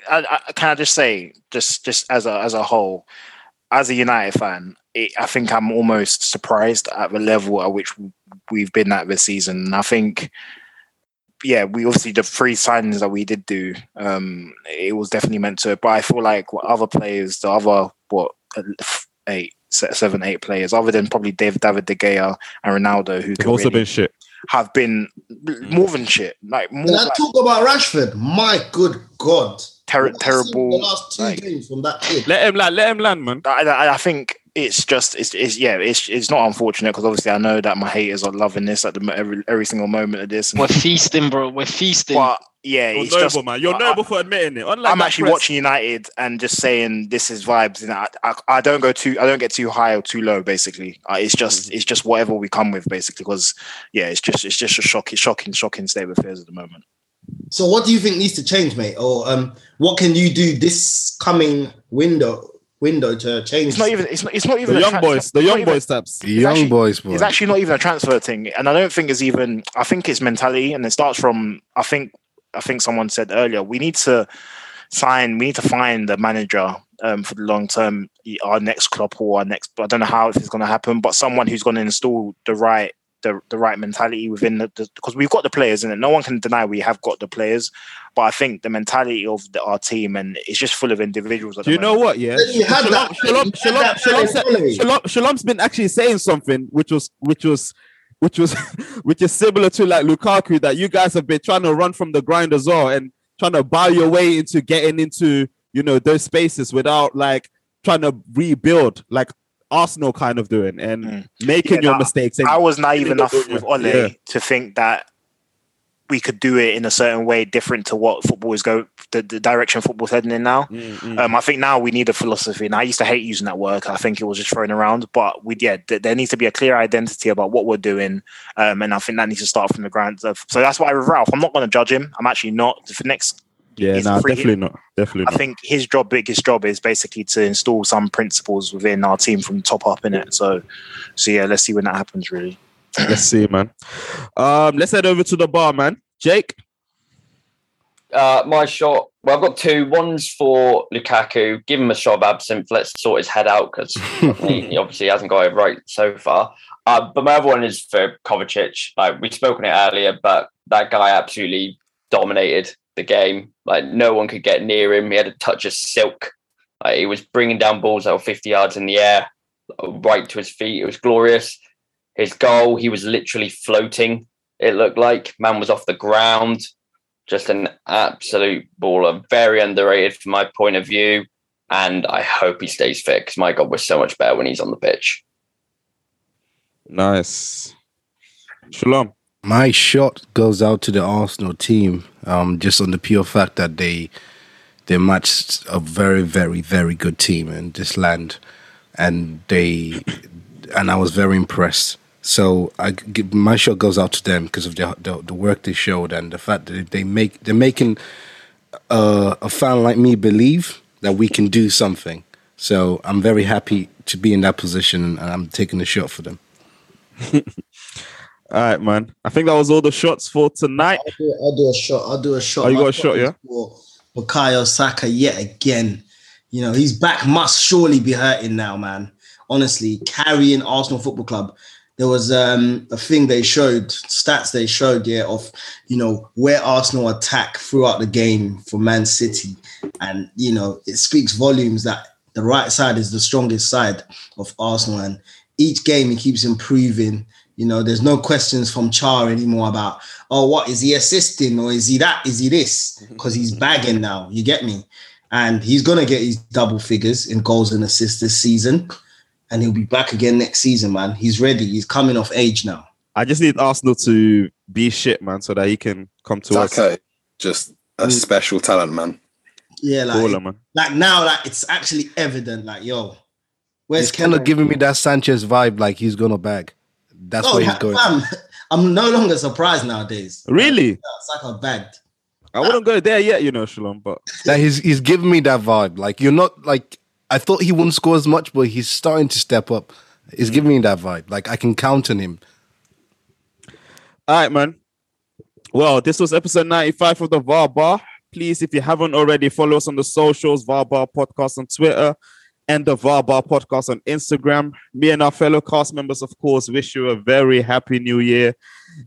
I, I, can I just say, just just as a as a whole, as a United fan, it, I think I'm almost surprised at the level at which we've been at this season. And I think, yeah, we obviously the three signings that we did do, um, it was definitely meant to. But I feel like what other players, the other what eight, seven, eight players, other than probably Dave, David De Gea and Ronaldo, who They've also really been shit. have been more than shit, like more Can I like talk about Rashford? My good God. ter- What I've seen terrible. The last two like- games from that kid. Let him land. Let him land, man. I, I, I think it's just it's, it's yeah it's it's not unfortunate because obviously I know that my haters are loving this at the every every single moment of this. we're feasting, bro. We're feasting. but yeah, You're it's noble, just man. You're I- noble for admitting it. Unlike I'm actually press- watching United and just saying this is vibes, and I, I, I don't go too I don't get too high or too low. Basically, uh, it's just it's just whatever we come with. Basically, because yeah, it's just it's just a shocking, shocking, shocking state of affairs at the moment. So what do you think needs to change, mate? Or um, what can you do this coming window window to change? It's not even it's not it's not even The young tra- boys. The young boys taps. The young actually- boys, boy. It's actually not even a transfer thing, and I don't think it's even. I think it's mentality, and it starts from. I think. I think someone said earlier we need to sign. We need to find a manager um, for the long term. Our next club or our next. I don't know how it's going to happen, but someone who's going to install the right. The, the right mentality within the, the because we've got the players in it. No one can deny we have got the players, but I think the mentality of the, our team and it's just full of individuals. Do the you know moment. what? Yeah, Then you had Shalom, Shalom, Shalom, Shalom, Alex said- Foley. Shalom, Shalom's been actually saying something which was, which was, which was, which is similar to like Lukaku that you guys have been trying to run from the grind as well and trying to buy your way into getting into you know those spaces without like trying to rebuild like Arsenal kind of doing and Mm. making Yeah, your no, mistakes. And I was naive enough with Ole Yeah. to think that we could do it in a certain way different to what football is go the, the direction football's heading in now. Mm, mm. Um, I think now we need a philosophy, and I used to hate using that word. I think it was just thrown around, but we yeah, th- there needs to be a clear identity about what we're doing, um, and I think that needs to start from the ground. So that's why with Ralf, I'm not going to judge him. I'm actually not. For next, yeah, it's no, free- definitely not. Definitely I not. think his job, biggest job, is basically to install some principles within our team from top up in it. So, so yeah, let's see when that happens. Really. Let's see, man. Um, let's head over to the bar, man. Jake. Uh, my shot. Well, I've got two. One's for Lukaku. Give him a shot of absinthe. Let's sort his head out because he, he obviously hasn't got it right so far. Uh, but my other one is for Kovacic. Like we spoke on it earlier, but that guy absolutely dominated the game. Like no one could get near him. He had a touch of silk. Like, he was bringing down balls that were 50 yards in the air, right to his feet. It was glorious. His goal, he was literally floating. It looked like man was off the ground. Just an absolute baller. Very underrated from my point of view. And I hope he stays fit because my God, we're so much better when he's on the pitch. Nice. Shalom. My shot goes out to the Arsenal team, um, just on the pure fact that they they matched a very, very, very good team in this land, and they and I was very impressed. So I give, my shot goes out to them because of the, the the work they showed and the fact that they make they're making uh, a fan like me believe that we can do something. So I'm very happy to be in that position, and I'm taking a shot for them. All right, man. I think that was all the shots for tonight. I'll do, I'll do a shot. I'll do a shot. Oh, you My got a shot, yeah? For Bukayo Saka yet again. You know, his back must surely be hurting now, man. Honestly, carrying Arsenal Football Club. There was um, a thing they showed, stats they showed, yeah, of you know where Arsenal attack throughout the game for Man City, and you know it speaks volumes that the right side is the strongest side of Arsenal, and each game he keeps improving. You know, there's no questions from Char anymore about, oh, what is he assisting or is he that? Is he this? Because he's bagging now. You get me? And he's gonna get his double figures in goals and assists this season, and he'll be back again next season, man. He's ready. He's coming off age now. I just need Arsenal to be shit, man, so that he can come to us. Saka, just a mm. special talent, man. Yeah, like, Baller, man. like now, like it's actually evident. Like, yo, where's He's kind of giving me that Sanchez vibe, like he's gonna bag. That's Oh, where he's yeah, going. fam, I'm no longer surprised nowadays. Really? It's like a bagged. I wouldn't go there yet, you know, Shalom, but That he's he's giving me that vibe. Like you're not like I thought he wouldn't score as much, but he's starting to step up. He's mm. giving me that vibe. Like I can count on him. All right, man. Well, this was episode 95 of the VAR Bar. Please, if you haven't already, follow us on the socials, VAR Bar Podcast on Twitter and the VAR Bar Podcast on Instagram. Me and our fellow cast members, of course, wish you a very happy new year.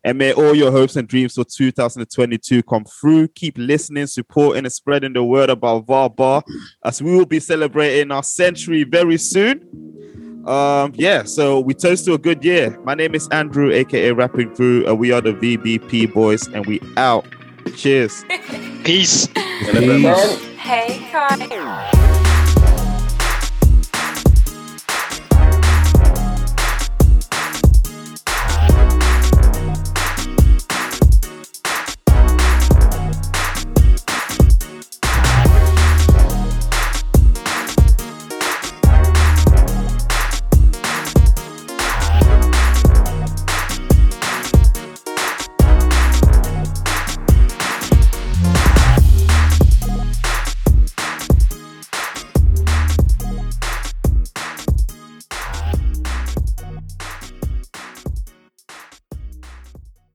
And may all your hopes and dreams for 2022 come through. Keep listening, supporting, and spreading the word about VAR Bar as we will be celebrating our century very soon. Um, yeah, so we toast to a good year. My name is Andrew, aka Rapping Crew, and we are the VBP boys, and we out. Cheers. Peace. In a. Hey, Kai.